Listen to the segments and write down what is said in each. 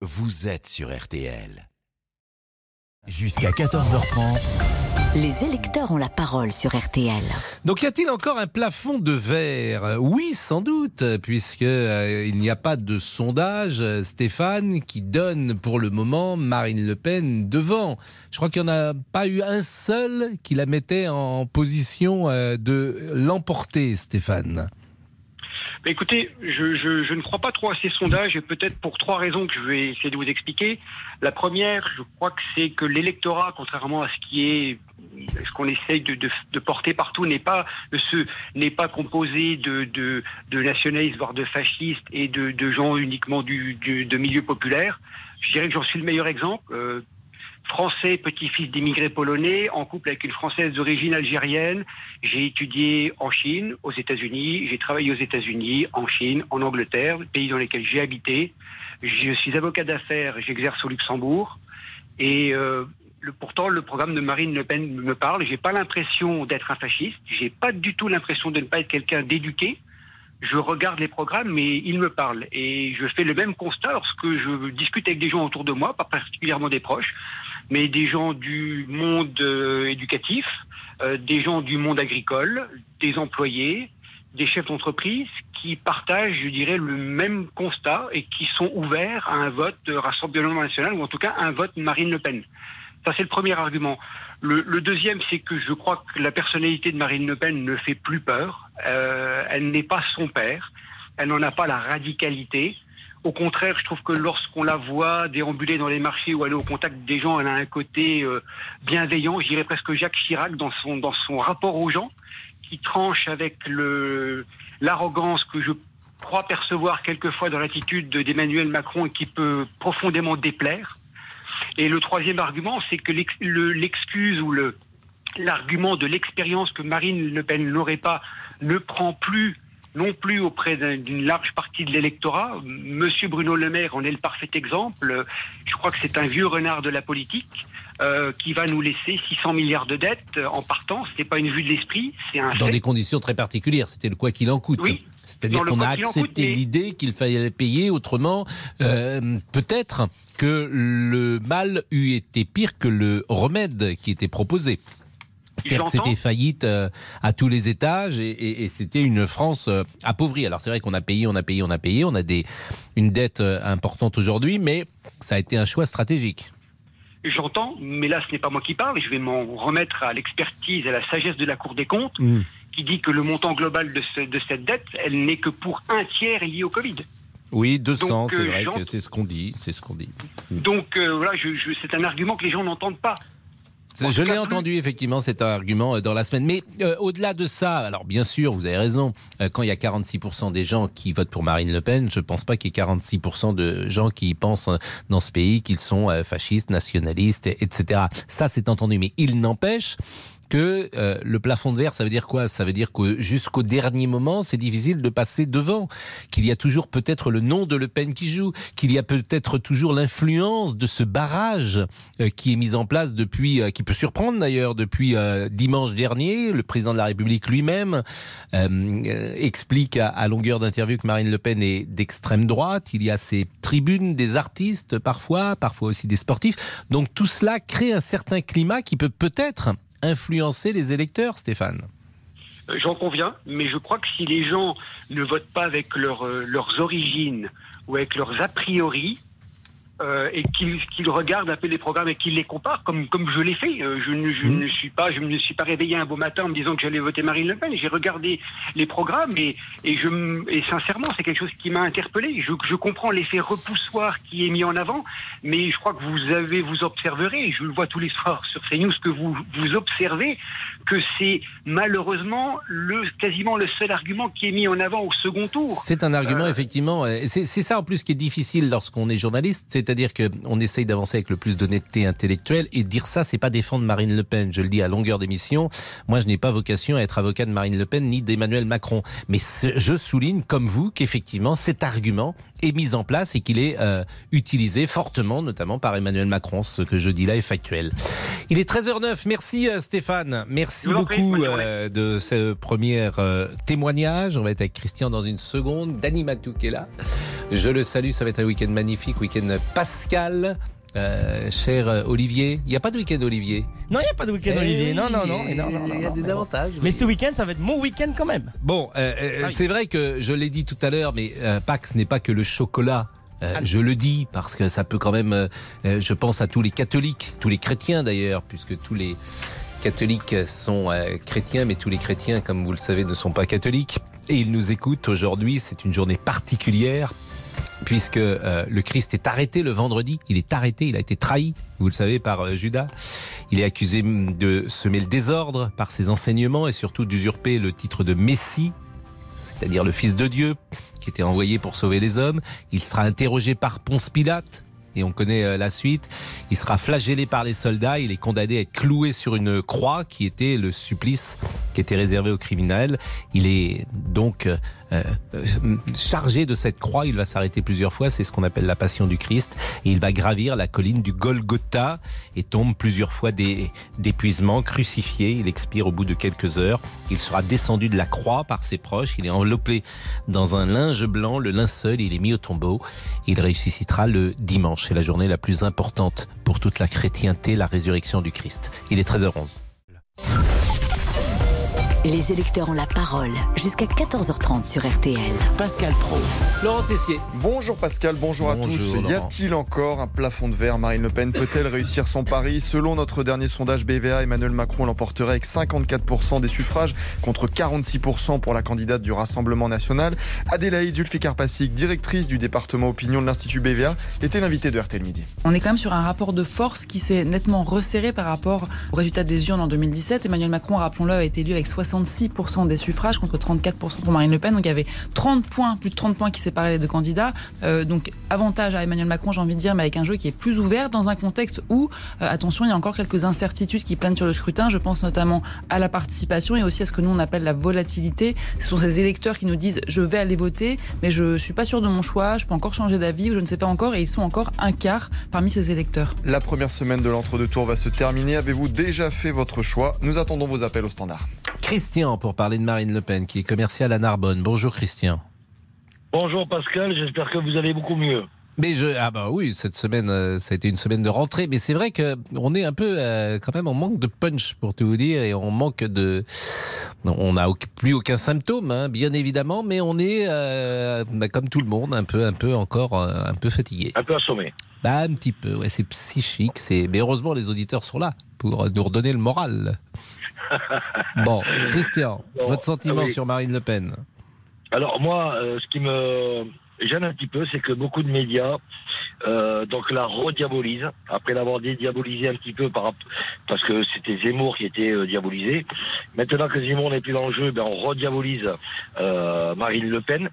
vous êtes sur RTL. Jusqu'à 14h30. Les électeurs ont la parole sur RTL. Donc y a-t-il encore un plafond de verre? Oui, sans doute, puisque euh, il n'y a pas de sondage, euh, Stéphane, qui donne pour le moment Marine Le Pen devant. Je crois qu'il n'y en a pas eu un seul qui la mettait en position euh, de l'emporter, Stéphane. Bah, écoutez, je, je, je, ne crois pas trop à ces sondages, et peut-être pour trois raisons que je vais essayer de vous expliquer. La première, je crois que c'est que l'électorat, contrairement à ce qui est ce qu'on essaye de, de, de, porter partout n'est pas ce n'est pas composé de, de, de nationalistes voire de fascistes et de, gens uniquement du, du, de milieu populaire. Je dirais que j'en suis le meilleur exemple. Euh, français, petit-fils d'immigrés polonais, en couple avec une française d'origine algérienne. J'ai étudié en Chine, aux États-Unis, j'ai travaillé aux États-Unis, en Chine, en Angleterre, pays dans lesquels j'ai habité. Je suis avocat d'affaires, j'exerce au Luxembourg. Et euh, le, pourtant, le programme de Marine Le Pen me parle. J'ai pas l'impression d'être un fasciste. J'ai pas du tout l'impression de ne pas être quelqu'un d'éduqué. Je regarde les programmes, mais il me parle. Et je fais le même constat lorsque je discute avec des gens autour de moi, pas particulièrement des proches mais des gens du monde euh, éducatif, euh, des gens du monde agricole, des employés, des chefs d'entreprise qui partagent, je dirais, le même constat et qui sont ouverts à un vote Rassemblement national ou en tout cas un vote Marine Le Pen. Ça, c'est le premier argument. Le, le deuxième, c'est que je crois que la personnalité de Marine Le Pen ne fait plus peur. Euh, elle n'est pas son père. Elle n'en a pas la radicalité. Au contraire, je trouve que lorsqu'on la voit déambuler dans les marchés ou aller au contact des gens, elle a un côté euh, bienveillant, je dirais presque Jacques Chirac dans son, rapport aux gens, qui tranche avec l'arrogance que je crois percevoir quelquefois dans l'attitude d'Emmanuel Macron et qui peut profondément déplaire. Et le troisième argument, c'est que l'excuse ou le, l'argument de l'expérience que Marine Le Pen n'aurait pas ne prend plus non plus auprès d'une large partie de l'électorat. Monsieur Bruno Le Maire en est le parfait exemple. Je crois que c'est un vieux renard de la politique. Euh, qui va nous laisser 600 milliards de dettes en partant. Ce n'est pas une vue de l'esprit, c'est un Dans fait. des conditions très particulières. C'était le quoi qu'il en coûte. Oui. C'est-à-dire qu'on a accepté l'idée qu'il fallait payer autrement. Euh, Peut-être que le mal eût été pire que le remède qui était proposé. C'est-à-dire que c'était faillite euh, à tous les étages et, et, et c'était une France euh, appauvrie. Alors c'est vrai qu'on a payé, on a payé, on a payé, on a des, une dette euh, importante aujourd'hui, mais ça a été un choix stratégique. J'entends, mais là ce n'est pas moi qui parle, je vais m'en remettre à l'expertise et à la sagesse de la Cour des comptes, mmh. qui dit que le montant global de, ce, de cette dette, elle n'est que pour un tiers lié au Covid. Oui, 200, c'est vrai que c'est ce qu'on dit, c'est ce qu'on dit. Donc euh, voilà, je, je, c'est un argument que les gens n'entendent pas. Je l'ai entendu effectivement cet argument euh, dans la semaine. Mais euh, au-delà de ça, alors bien sûr, vous avez raison, euh, quand il y a 46% des gens qui votent pour Marine Le Pen, je ne pense pas qu'il y ait 46% de gens qui pensent dans ce pays qu'ils sont fascistes, nationalistes, etc. Ça, c'est entendu. Mais il n'empêche que euh, le plafond de verre, ça veut dire quoi? Ça veut dire que jusqu'au dernier moment, c'est difficile de passer devant, qu'il y a toujours peut-être le nom de Le Pen qui joue, qu'il y a peut-être toujours l'influence de ce barrage euh, qui est mis en place depuis, euh, qui peut surprendre d'ailleurs, depuis euh, dimanche dernier. Le président de la République lui-même euh, explique à, à longueur d'interview que Marine Le Pen est d'extrême droite. Il y a ces tribunes des artistes parfois, parfois aussi des sportifs. Donc tout cela crée un certain climat qui peut peut-être influencer les électeurs, Stéphane J'en conviens, mais je crois que si les gens ne votent pas avec leur, euh, leurs origines ou avec leurs a priori, euh, et qu'ils qu regardent un peu les programmes et qu'ils les comparent, comme, comme je l'ai fait. Euh, je, ne, je mmh. ne suis pas, je me suis pas réveillé un beau matin en me disant que j'allais voter Marine Le Pen. J'ai regardé les programmes et, et, je, et sincèrement, c'est quelque chose qui m'a interpellé. Je, je comprends l'effet repoussoir qui est mis en avant, mais je crois que vous avez, vous observerez, je le vois tous les soirs sur CNews, que vous, vous observez que c'est malheureusement le, quasiment le seul argument qui est mis en avant au second tour. C'est un argument, euh... effectivement. C'est ça en plus qui est difficile lorsqu'on est journaliste, c'est-à-dire qu'on essaye d'avancer avec le plus d'honnêteté intellectuelle et dire ça, c'est pas défendre Marine Le Pen. Je le dis à longueur d'émission. Moi, je n'ai pas vocation à être avocat de Marine Le Pen ni d'Emmanuel Macron. Mais je souligne, comme vous, qu'effectivement, cet argument est mis en place et qu'il est euh, utilisé fortement, notamment par Emmanuel Macron. Ce que je dis là est factuel. Il est 13h09. Merci euh, Stéphane. Merci beaucoup euh, de ce premier témoignage. On va être avec Christian dans une seconde. Dani Matou qui est là. Je le salue. Ça va être un week-end magnifique, week-end Pascal. Euh, cher euh, Olivier, il n'y a pas de week-end Olivier? Non, il n'y a pas de week-end Olivier. Non, non, non. Il y a des avantages. Mais ce week-end, ça va être mon week-end quand même. Bon, euh, c'est vrai que je l'ai dit tout à l'heure, mais Pâques n'est pas que le chocolat. Ah. je le dis parce que ça peut quand même. je pense à tous les catholiques, tous les chrétiens d'ailleurs, puisque tous les catholiques sont chrétiens, mais tous les chrétiens, comme vous le savez, ne sont pas catholiques. Et ils nous écoutent aujourd'hui. C'est une journée particulière puisque euh, le Christ est arrêté le vendredi. Il est arrêté, il a été trahi, vous le savez, par euh, Judas. Il est accusé de semer le désordre par ses enseignements et surtout d'usurper le titre de Messie, c'est-à-dire le Fils de Dieu, qui était envoyé pour sauver les hommes. Il sera interrogé par Ponce Pilate. Et on connaît euh, la suite. Il sera flagellé par les soldats. Il est condamné à être cloué sur une croix qui était le supplice qui était réservé aux criminels. Il est donc euh, chargé de cette croix. Il va s'arrêter plusieurs fois. C'est ce qu'on appelle la passion du Christ. Et il va gravir la colline du Golgotha et tombe plusieurs fois d'épuisement, crucifié. Il expire au bout de quelques heures. Il sera descendu de la croix par ses proches. Il est enveloppé dans un linge blanc, le linceul. Il est mis au tombeau. Il ressuscitera le dimanche. C'est la journée la plus importante pour toute la chrétienté, la résurrection du Christ. Il est 13h11. Les électeurs ont la parole jusqu'à 14h30 sur RTL. Pascal Pro. Laurent Tessier. Bonjour Pascal, bonjour, à tous. Y a-t-il encore un plafond de verre? Marine Le Pen peut-elle réussir son pari? Selon notre dernier sondage BVA, Emmanuel Macron l'emporterait avec 54% des suffrages contre 46% pour la candidate du Rassemblement national. Adélaïde Zulfikar-Passig, directrice du département opinion de l'Institut BVA, était l'invitée de RTL Midi. On est quand même sur un rapport de force qui s'est nettement resserré par rapport au résultat des urnes en 2017. Emmanuel Macron, rappelons-le, a été élu avec 60 66% des suffrages contre 34% pour Marine Le Pen. Donc il y avait 30 points, plus de 30 points qui séparaient les deux candidats. Euh, donc avantage à Emmanuel Macron, j'ai envie de dire, mais avec un jeu qui est plus ouvert dans un contexte où, euh, attention, il y a encore quelques incertitudes qui planent sur le scrutin. Je pense notamment à la participation et aussi à ce que nous on appelle la volatilité. Ce sont ces électeurs qui nous disent je vais aller voter, mais je suis pas sûr de mon choix, je peux encore changer d'avis ou je ne sais pas encore, et ils sont encore un quart parmi ces électeurs. La première semaine de l'entre-deux-tours va se terminer. Avez-vous déjà fait votre choix? Nous attendons vos appels au standard. Christian pour parler de Marine Le Pen, qui est commerciale à Narbonne. Bonjour Christian. Bonjour Pascal, j'espère que vous allez beaucoup mieux. Mais je ah bah oui cette semaine euh, ça a été une semaine de rentrée mais c'est vrai que on est un peu euh, quand même en manque de punch pour tout vous dire et on manque de on n'a plus aucun symptôme hein, bien évidemment mais on est euh, bah, comme tout le monde un peu un peu encore un peu fatigué. Un peu assommé. Bah un petit peu ouais c'est psychique c'est mais heureusement les auditeurs sont là pour nous redonner le moral. bon, Christian, votre sentiment sur Marine Le Pen Alors moi, euh, ce qui me gêne un petit peu, c'est que beaucoup de médias euh, donc la rediabolisent, après l'avoir dédiabolisé un petit peu par, parce que c'était Zemmour qui était euh, diabolisé. Maintenant que Zemmour n'est plus dans le jeu, ben on rediabolise Marine Le Pen.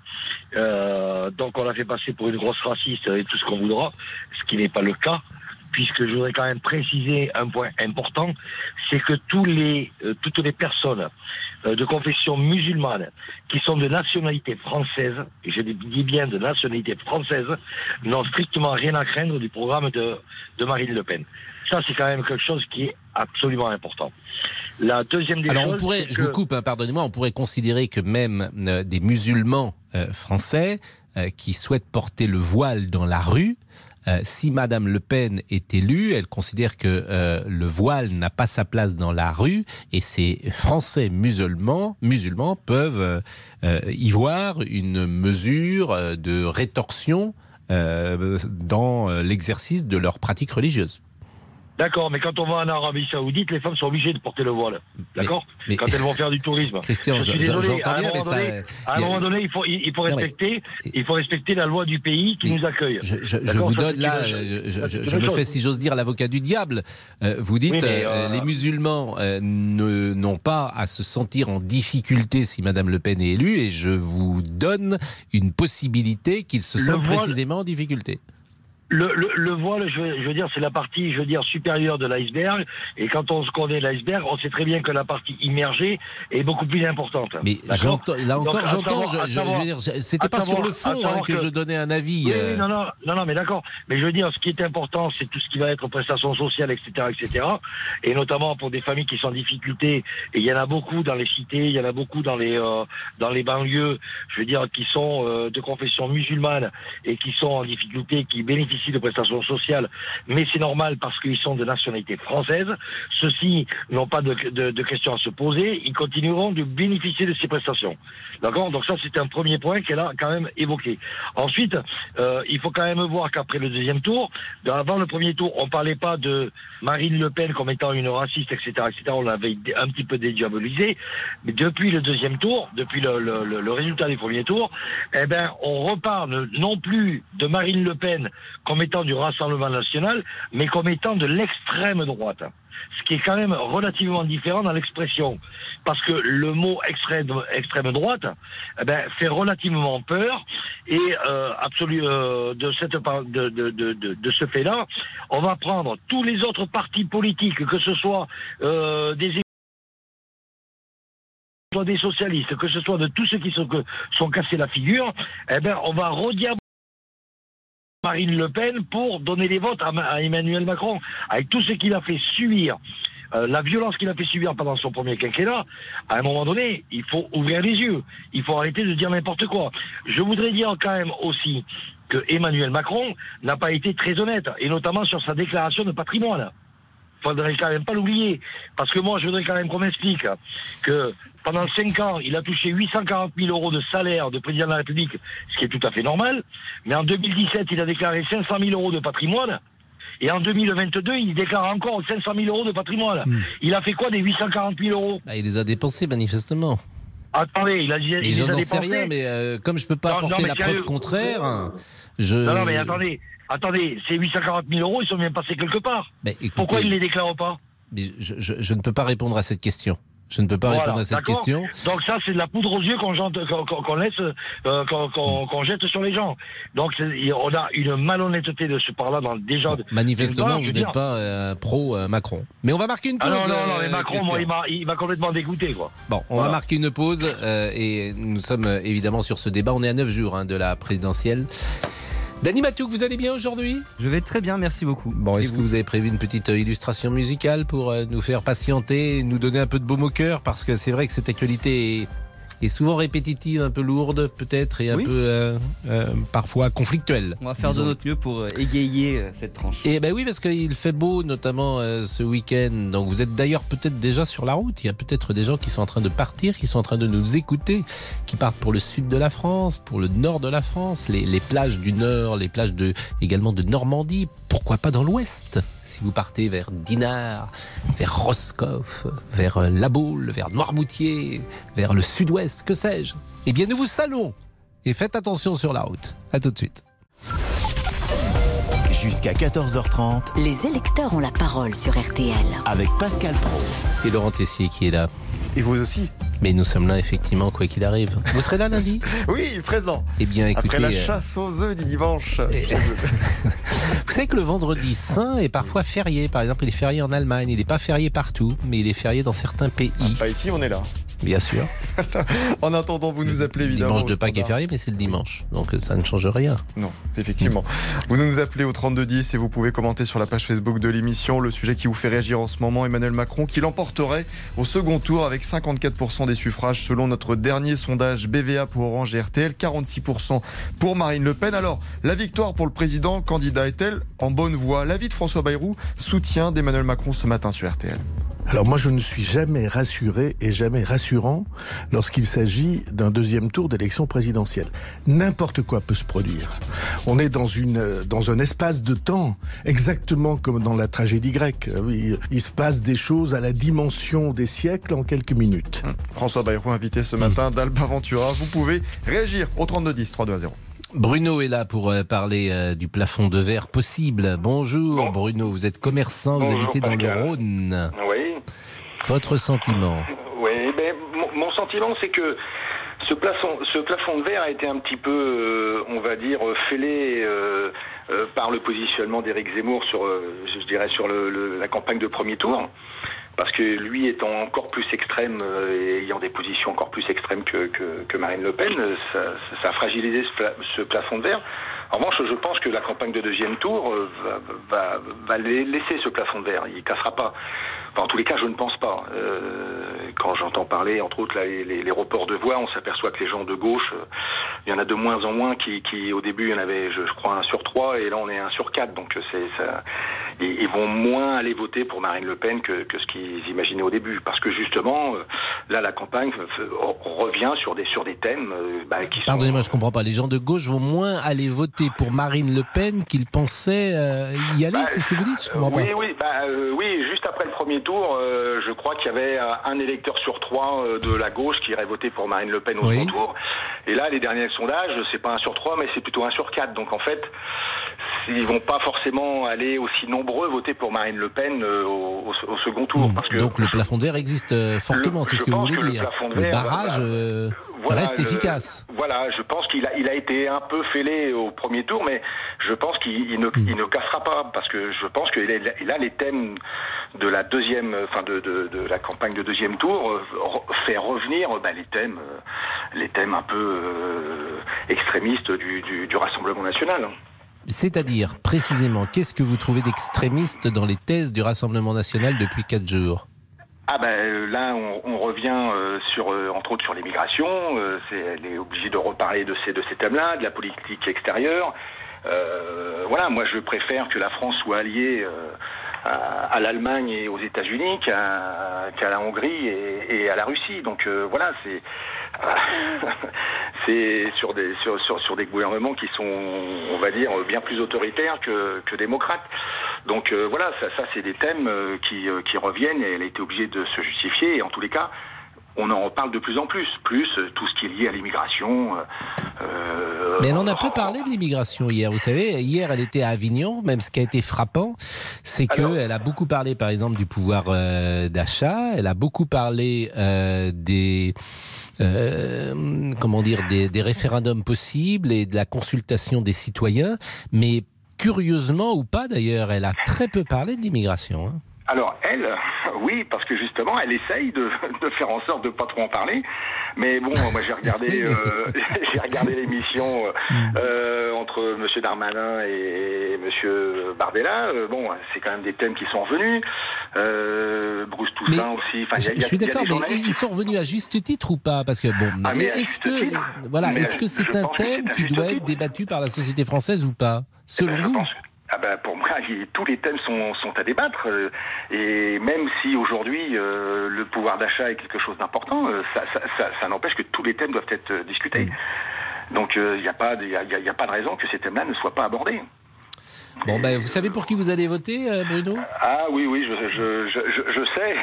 donc on l'a fait passer pour une grosse raciste et tout ce qu'on voudra, ce qui n'est pas le cas puisque je voudrais quand même préciser un point important, c'est que tous les, euh, toutes les personnes euh, de confession musulmane qui sont de nationalité française, et je dis bien de nationalité française, n'ont strictement rien à craindre du programme de, de Marine Le Pen. Ça, c'est quand même quelque chose qui est absolument important. La deuxième des Alors, on pourrait, je vous coupe, hein, pardonnez-moi, on pourrait considérer que même euh, des musulmans français qui souhaitent porter le voile dans la rue euh, si Madame Le Pen est élue, elle considère que euh, le voile n'a pas sa place dans la rue et ces Français musulmans, peuvent euh, y voir une mesure de rétorsion dans l'exercice de leur pratique religieuse. D'accord, mais quand on va en Arabie Saoudite, les femmes sont obligées de porter le voile. D'accord Quand elles vont faire du tourisme. Christian, j'entends bien, mais ça. À un moment donné, il faut, il faut respecter, il faut respecter la loi du pays qui nous accueille. Je, vous donne là, je, me fais, si j'ose dire, l'avocat du diable. Euh, vous dites, euh, euh, les musulmans n'ont pas à se sentir en difficulté si Madame Le Pen est élue, et je vous donne une possibilité qu'ils se sentent précisément en difficulté. Le, le, le, voile, je veux, je veux dire, c'est la partie, je veux dire, supérieure de l'iceberg. Et quand on se connaît l'iceberg, on sait très bien que la partie immergée est beaucoup plus importante. Mais là encore, j'entends, je, je, veux dire, c'était pas sur le fond hein, que, je donnais un avis. Oui, euh... non, non, non, non, mais d'accord. Mais je veux dire, ce qui est important, c'est tout ce qui va être prestations sociales, etc., etc. Et notamment pour des familles qui sont en difficulté. Et il y en a beaucoup dans les cités, il y en a beaucoup dans les euh, dans les banlieues. Je veux dire, qui sont euh, de confession musulmane et qui sont en difficulté, qui de prestations sociales, mais c'est normal parce qu'ils sont de nationalité française. Ceux-ci n'ont pas de, questions à se poser, ils continueront de bénéficier de ces prestations. D'accord? Donc ça, c'est un premier point qu'elle a quand même évoqué. Ensuite, euh, il faut quand même voir qu'après le deuxième tour, avant le premier tour, on parlait pas de Marine Le Pen comme étant une raciste, etc., etc. On l'avait un petit peu dédiabolisé, mais depuis le deuxième tour, depuis le, résultat du premier tour, eh ben, on reparle non plus de Marine Le Pen comme étant du Rassemblement national, mais comme étant de l'extrême droite. Ce qui est quand même relativement différent dans l'expression. Parce que le mot extrême, extrême droite eh ben, fait relativement peur. Et euh, euh, de, cette, de, de, de, de ce fait-là, on va prendre tous les autres partis politiques, que ce soit euh, des des socialistes, que ce soit de tous ceux qui sont, sont cassés la figure, eh ben, on va rediaboliser Marine Le Pen pour donner les votes à, Emmanuel Macron, avec tout ce qu'il a fait subir. Euh, la violence qu'il a fait subir pendant son premier quinquennat, à un moment donné, il faut ouvrir les yeux. Il faut arrêter de dire n'importe quoi. Je voudrais dire quand même aussi que Emmanuel Macron n'a pas été très honnête, et notamment sur sa déclaration de patrimoine faudrait quand même pas l'oublier. Parce que moi, je voudrais quand même qu'on m'explique que pendant 5 ans, il a touché 840 000 euros de salaire de président de la République, ce qui est tout à fait normal. Mais en 2017, il a déclaré 500 000 euros de patrimoine. Et en 2022, il déclare encore 500 000 euros de patrimoine. Mmh. Il a fait quoi des 840 000 euros? Bah, Il les a dépensés, manifestement. Attendez, il a, il les a dépensés. rien, mais euh, comme je peux pas non, apporter non, la sérieux. preuve contraire, je... Non, non, mais attendez. Attendez, ces 840 000 euros, ils sont bien passés quelque part. Mais écoutez, Pourquoi ils ne les déclarent pas? mais je, je, je, ne peux pas répondre à cette question. Je ne peux pas voilà, répondre à cette question. Donc ça, c'est de la poudre aux yeux qu'on qu qu laisse, euh, qu'on qu jette sur les gens. Donc on a une malhonnêteté de ce par-là dans déjà. Bon, manifestement, vous n'êtes pas euh, pro euh, Macron. Mais on va marquer une pause. Ah non, non, non, mais Macron, moi, il m'a complètement dégoûté, quoi. Bon, on voilà. va marquer une pause euh, et nous sommes évidemment sur ce débat. On est à 9 jours hein, de la présidentielle. Dany Matouk, vous allez bien aujourd'hui? Je vais très bien, merci beaucoup. Bon, est-ce que vous avez prévu une petite illustration musicale pour euh, nous faire patienter, nous donner un peu de baume au cœur? Parce que c'est vrai que cette actualité est est souvent répétitive, un peu lourde peut-être et un oui. peu euh, euh, parfois conflictuelle. On va faire disons. de notre mieux pour euh, égayer cette tranche. Et ben oui, parce qu'il fait beau, notamment euh, ce week-end. Donc vous êtes d'ailleurs peut-être déjà sur la route. Il y a peut-être des gens qui sont en train de partir, qui sont en train de nous écouter, qui partent pour le sud de la France, pour le nord de la France, les, les plages du nord, les plages de également de Normandie. Pourquoi pas dans l'ouest? Si vous partez vers Dinard, vers Roscoff, vers La Baule, vers Noirmoutier, vers le sud-ouest, que sais-je Eh bien, nous vous saluons et faites attention sur la route. À tout de suite. Jusqu'à 14h30, les électeurs ont la parole sur RTL. Avec Pascal Pro. Et Laurent Tessier qui est là. Et vous aussi. Mais nous sommes là, effectivement, quoi qu'il arrive. Vous serez là lundi Oui, présent. Eh bien, écoutez. Après la chasse aux œufs du dimanche. Et... vous savez que le vendredi saint est parfois férié. Par exemple, il est férié en Allemagne. Il n'est pas férié partout, mais il est férié dans certains pays. Ah, pas ici, on est là. Bien sûr. en attendant, vous nous appelez évidemment. Le dimanche de Pâques est férié, mais c'est le dimanche. Donc ça ne change rien. Non, effectivement. Vous nous appelez au 3210 et vous pouvez commenter sur la page Facebook de l'émission le sujet qui vous fait réagir en ce moment, Emmanuel Macron, qui l'emporterait au second tour avec 54% des suffrages selon notre dernier sondage BVA pour Orange et RTL, 46% pour Marine Le Pen. Alors, la victoire pour le président candidat est-elle en bonne voie? L'avis de François Bayrou, soutien d'Emmanuel Macron ce matin sur RTL. Alors moi, je ne suis jamais rassuré et jamais rassurant lorsqu'il s'agit d'un deuxième tour d'élection présidentielle. N'importe quoi peut se produire. On est dans un espace de temps exactement comme dans la tragédie grecque. Il, se passe des choses à la dimension des siècles en quelques minutes. François Bayrou invité ce matin d'Alba Ventura. Vous pouvez réagir au 32 10 3 2 0. Bruno est là pour euh, parler euh, du plafond de verre possible. Bonjour bon. Bruno, vous êtes commerçant, Bonjour, vous habitez dans le Rhône. Oui. Votre sentiment Oui, ben, mon, sentiment c'est que Ce plafond, ce plafond de verre a été un petit peu, euh, on va dire, fêlé euh, par le positionnement d'Éric Zemmour sur, je dirais, sur le, la campagne de premier tour. Parce que lui étant encore plus extrême et ayant des positions encore plus extrêmes que, que, Marine Le Pen, ça, ça a fragilisé ce, plafond de verre. En revanche, je pense que la campagne de deuxième tour va, va, va laisser ce plafond de verre. Il cassera pas en tous les cas, je ne pense pas. Euh, quand j'entends parler, entre autres, les, les, reports de voix, on s'aperçoit que les gens de gauche, euh, il y en a de moins en moins qui, qui au début, il y en avait, je, crois, un sur trois, et là, on est un sur quatre. Donc, c'est ça, ils, vont moins aller voter pour Marine Le Pen que, que ce qu'ils imaginaient au début, parce que justement, euh, là, la campagne revient sur des sur des thèmes bah, qui Pardonnez-moi, je comprends pas. Les gens de gauche vont moins aller voter pour Marine Le Pen qu'ils pensaient y aller. Bah, c'est ce que vous dites Je comprends oui, pas. Oui, bah, oui, juste après le premier tour, euh, je crois qu'il y avait euh, un électeur sur trois euh, de la gauche qui irait voter pour Marine Le Pen au second tour. Et là, les derniers sondages, c'est pas un sur trois, mais c'est plutôt un sur quatre. Donc en fait, ils vont pas forcément aller aussi nombreux voter pour Marine Le Pen au, second tour. Parce que Donc le plafond verre existe fortement, c'est ce que vous voulez dire. Le, barrage reste efficace. Voilà, je pense qu'il a, il a été un peu fêlé au premier tour, mais je pense qu'il ne, il ne cassera pas parce que je pense qu'il a les thèmes de la deuxième, enfin de, de, de, la campagne de deuxième tour, euh, fait revenir bah, les thèmes, euh, les thèmes un peu euh, extrémistes du, du, du Rassemblement national. C'est-à-dire, précisément, qu'est-ce que vous trouvez d'extrémiste dans les thèses du Rassemblement national depuis quatre jours? Ah ben là, on, on revient sur, entre autres, sur l'immigration. elle est obligée de reparler de ces, de ces thèmes-là, de la politique extérieure. Euh, voilà, moi je préfère que la France soit alliée euh, à, l'Allemagne et aux États-Unis qu'à la Hongrie et, à la Russie. Donc euh, voilà, c'est c'est sur des sur, sur, des gouvernements qui sont, on va dire, bien plus autoritaires que, que démocrates. Donc voilà, ça, ça c'est des thèmes qui, qui reviennent et elle a été obligée de se justifier. Et en tous les cas, on en reparle de plus en plus, plus euh, tout ce qui est lié à l'immigration. Euh, euh, Mais elle en a peu parlé de l'immigration hier. Vous savez, hier elle était à Avignon. Même ce qui a été frappant, c'est que elle a beaucoup parlé, par exemple, du pouvoir d'achat. Elle a beaucoup parlé des comment dire des, des référendums possibles et de la consultation des citoyens. Mais curieusement ou pas d'ailleurs, elle a très peu parlé de l'immigration. Hein. Alors elle, oui, parce que justement, elle essaye de, de, faire en sorte de pas trop en parler. Mais bon, moi j'ai regardé, euh, j'ai regardé l'émission euh, euh, entre Monsieur Darmanin et Monsieur Bardella. Euh, bon, c'est quand même des thèmes qui sont revenus. Bruce Toussaint aussi. Enfin, je, suis d'accord, mais ils sont revenus à juste titre ou pas? Parce que bon, ah, est-ce que voilà, est-ce que c'est un thème qui doit être débattu par la société française ou pas, selon vous ah ben pour moi, tous les thèmes sont, sont à débattre. Euh, et même si aujourd'hui euh, le pouvoir d'achat est quelque chose d'important, euh, ça, ça, ça, ça n'empêche que tous les thèmes doivent être discutés. Donc il n'y a, pas de, a, a pas de raison que ces thèmes-là ne soient pas abordés. Bon, ben, vous savez pour qui vous allez voter, euh, Bruno? Ah oui, oui, je, je, je, je sais.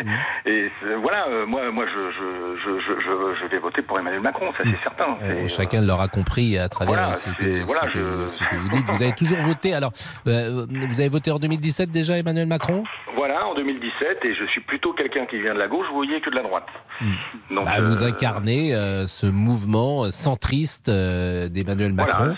Mmh. Et voilà, euh, moi, moi je, vais voter pour Emmanuel Macron, ça c'est mmh. certain. Euh, chacun l'aura compris à travers ce, que, vous dites. Vous avez toujours voté, alors, vous avez voté en 2017 déjà, Emmanuel Macron? Voilà, en 2017, et je suis plutôt quelqu'un qui vient de la gauche, vous voyez, que de la droite. Mmh. Donc, bah, vous incarnez ce mouvement centriste d'Emmanuel Macron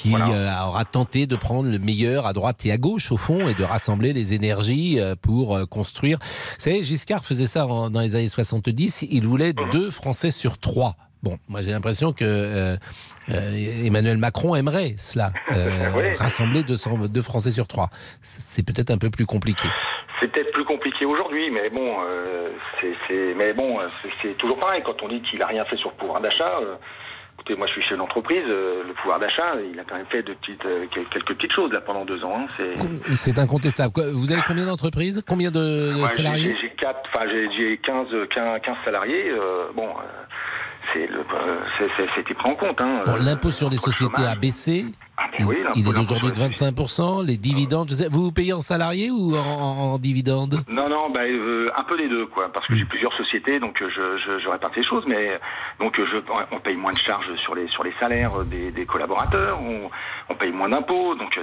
qui euh, aura tenté de prendre le meilleur à droite et à gauche, au fond, et de rassembler les énergies euh, pour euh, construire. Vous savez, Giscard faisait ça dans les années 70. Il voulait mhm. deux Français sur trois. Bon, moi j'ai l'impression que Emmanuel Macron aimerait cela, rassembler deux, deux, Français sur trois. C'est peut-être un peu plus compliqué. C'est peut-être plus compliqué aujourd'hui, mais bon, c'est mais bon, c'est toujours pareil. Quand on dit qu'il a rien fait sur le pouvoir d'achat, Écoutez, moi je suis chez l'entreprise, euh, le pouvoir d'achat, il a quand même fait de petites, euh, quelques petites choses là pendant deux ans. Hein, c'est incontestable. Vous avez combien d'entreprises Combien de, salariés? J'ai 15, 15, salariés. Euh, bon, c'était pris en compte. Hein, L'impôt sur les sociétés a baissé. Ah, oui, il est aujourd'hui de 25%, les dividendes, vous vous payez en salarié ou en, en, dividendes Non, non, bah, euh, un peu les deux, quoi, parce que j'ai plusieurs sociétés, donc euh, je, je, je les choses, mais donc je, on paye moins de charges sur les, sur les salaires des, des collaborateurs, on, on, paye moins d'impôts, donc...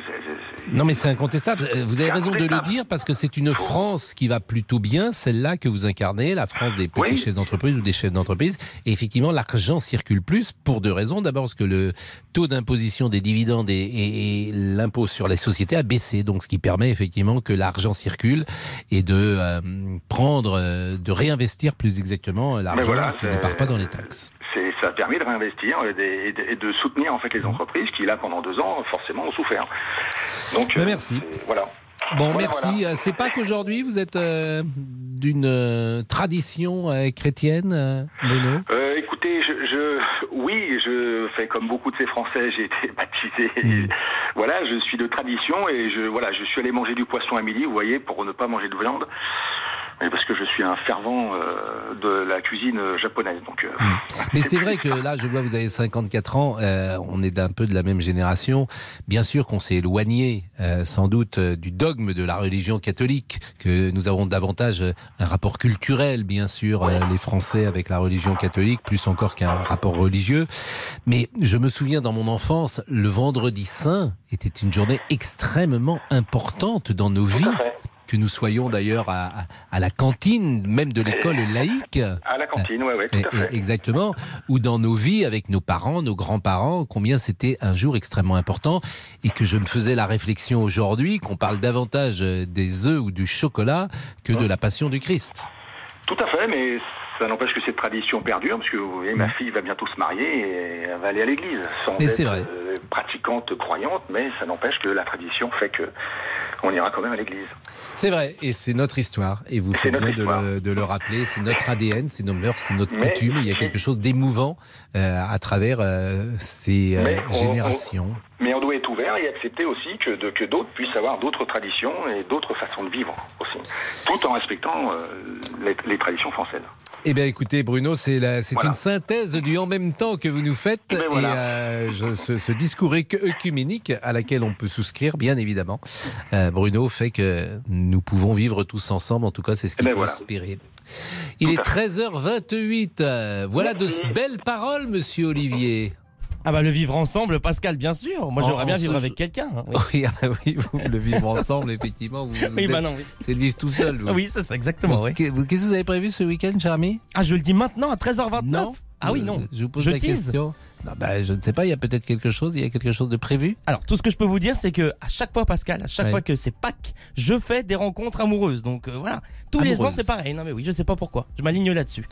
non, mais c'est incontestable, vous avez raison de le dire, parce que c'est une France qui va plutôt bien, celle-là que vous incarnez, la France des petits chefs d'entreprise ou des chefs d'entreprise, et effectivement, l'argent circule plus pour deux raisons. D'abord, parce que le taux d'imposition des dividendes et, l'impôt sur les sociétés a baissé, donc ce qui permet effectivement que l'argent circule et de euh, prendre, euh, de réinvestir plus exactement l'argent qui ne part pas dans les taxes ça a permis de réinvestir et de, soutenir en fait les entreprises qui là pendant deux ans forcément ont souffert. Donc ben, merci. Voilà. Bon, merci. Euh, c'est pas qu'aujourd'hui vous êtes d'une tradition chrétienne, Bruno? Écoutez, je, oui, comme beaucoup de ces Français, j'ai été baptisé. Hmm. Voilà, je suis de tradition et je, voilà, je suis allé manger du poisson à midi, vous voyez, pour ne pas manger de viande parce que je suis un fervent euh, de la cuisine japonaise. Donc, euh, hmm. Mais c'est vrai que là, je vois, vous avez 54 ans, euh, on est d'un peu de la même génération. Bien sûr qu'on s'est éloigné, sans doute, du dogme de la religion catholique, que nous avons davantage un rapport culturel, bien sûr, les Français avec la religion catholique, plus encore qu'un rapport religieux. Mais je me souviens dans mon enfance, le vendredi saint était une journée extrêmement importante dans nos vies que nous soyons d'ailleurs à, à, la cantine, même de l'école laïque. À la cantine, oui, oui, Exactement. Ou dans nos vies avec nos parents, nos grands-parents, combien c'était un jour extrêmement important et que je me faisais la réflexion aujourd'hui qu'on parle davantage des œufs ou du chocolat que de la passion du Christ. Tout à fait, mais ça n'empêche que cette tradition perdure, parce que vous voyez, ma fille va bientôt se marier et elle va aller à l'église, sans être vrai. Euh, pratiquante, croyante, mais ça n'empêche que la tradition fait que on ira quand même à l'église. C'est vrai, et c'est notre histoire, et vous faites bien de le, rappeler, c'est notre ADN, c'est nos mœurs, c'est notre coutume, il y a quelque chose d'émouvant euh, à travers euh, ces générations. mais on doit être ouvert et accepter aussi que, que d'autres puissent avoir d'autres traditions et d'autres façons de vivre aussi, tout en respectant les traditions françaises. Eh bien, écoutez, Bruno, c'est une synthèse du en même temps que vous nous faites eh ben, et euh, ce, discours œcuménique à laquelle on peut souscrire, bien évidemment. Euh, Bruno fait que nous pouvons vivre tous ensemble. En tout cas, c'est ce eh qu'il ben, faut espérer. Il est 13h28. Voilà de belles paroles, monsieur Olivier. Ah bah le vivre ensemble, Pascal, bien sûr. Moi j'aimerais bien vivre avec quelqu'un. Hein, oui. Ah bah oui, le vivre ensemble, effectivement. Vous, oui, bah non, oui. C'est le vivre tout seul. Vous. oui, c'est ça, exactement. Qu'est-ce que vous avez prévu ce week-end, cher ami? Ah, je le dis maintenant à 13h29 Non. Ah oui, non. Je vous pose la question. Non, bah, je ne sais pas, il y a peut-être quelque chose, il y a quelque chose de prévu? Alors, tout ce que je peux vous dire, c'est que à chaque fois, Pascal, à chaque fois que c'est Pâques, je fais des rencontres amoureuses. Donc euh, voilà, tous les ans, c'est pareil. Non, mais oui, je sais pas pourquoi. Je m'aligne là-dessus.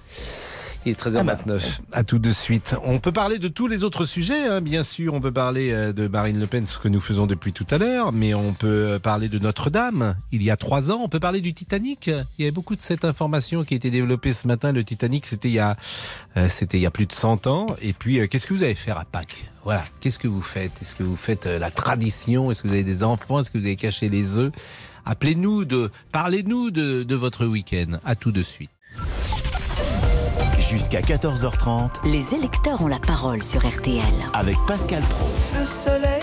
Il est 13h29. À tout de suite. On peut parler de tous les autres sujets, hein. bien sûr. On peut parler euh, de Marine Le Pen, ce que nous faisons depuis tout à l'heure, mais on peut euh, parler de Notre-Dame. Il y a trois ans, on peut parler du Titanic. Il y avait beaucoup de cette information qui a été développée ce matin. Le Titanic, c'était il y a, euh, c'était il y a plus de 100 ans. Et puis, qu'est-ce que vous allez faire à Pâques? Voilà. Qu'est-ce que vous faites? Est-ce que vous faites la tradition? Est-ce que vous avez des enfants? Est-ce que vous avez caché les œufs? Appelez-nous de, parlez-nous de, de votre week-end. À tout de suite. Jusqu'à 14h30, les électeurs ont la parole sur RTL. Avec Pascal Pro. Le soleil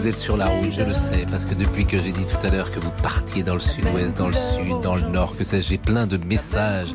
Vous êtes sur la route, je le sais, parce que depuis que j'ai dit tout à l'heure que vous partiez dans le sud-ouest, dans le sud, dans le nord, que ça, j'ai plein de messages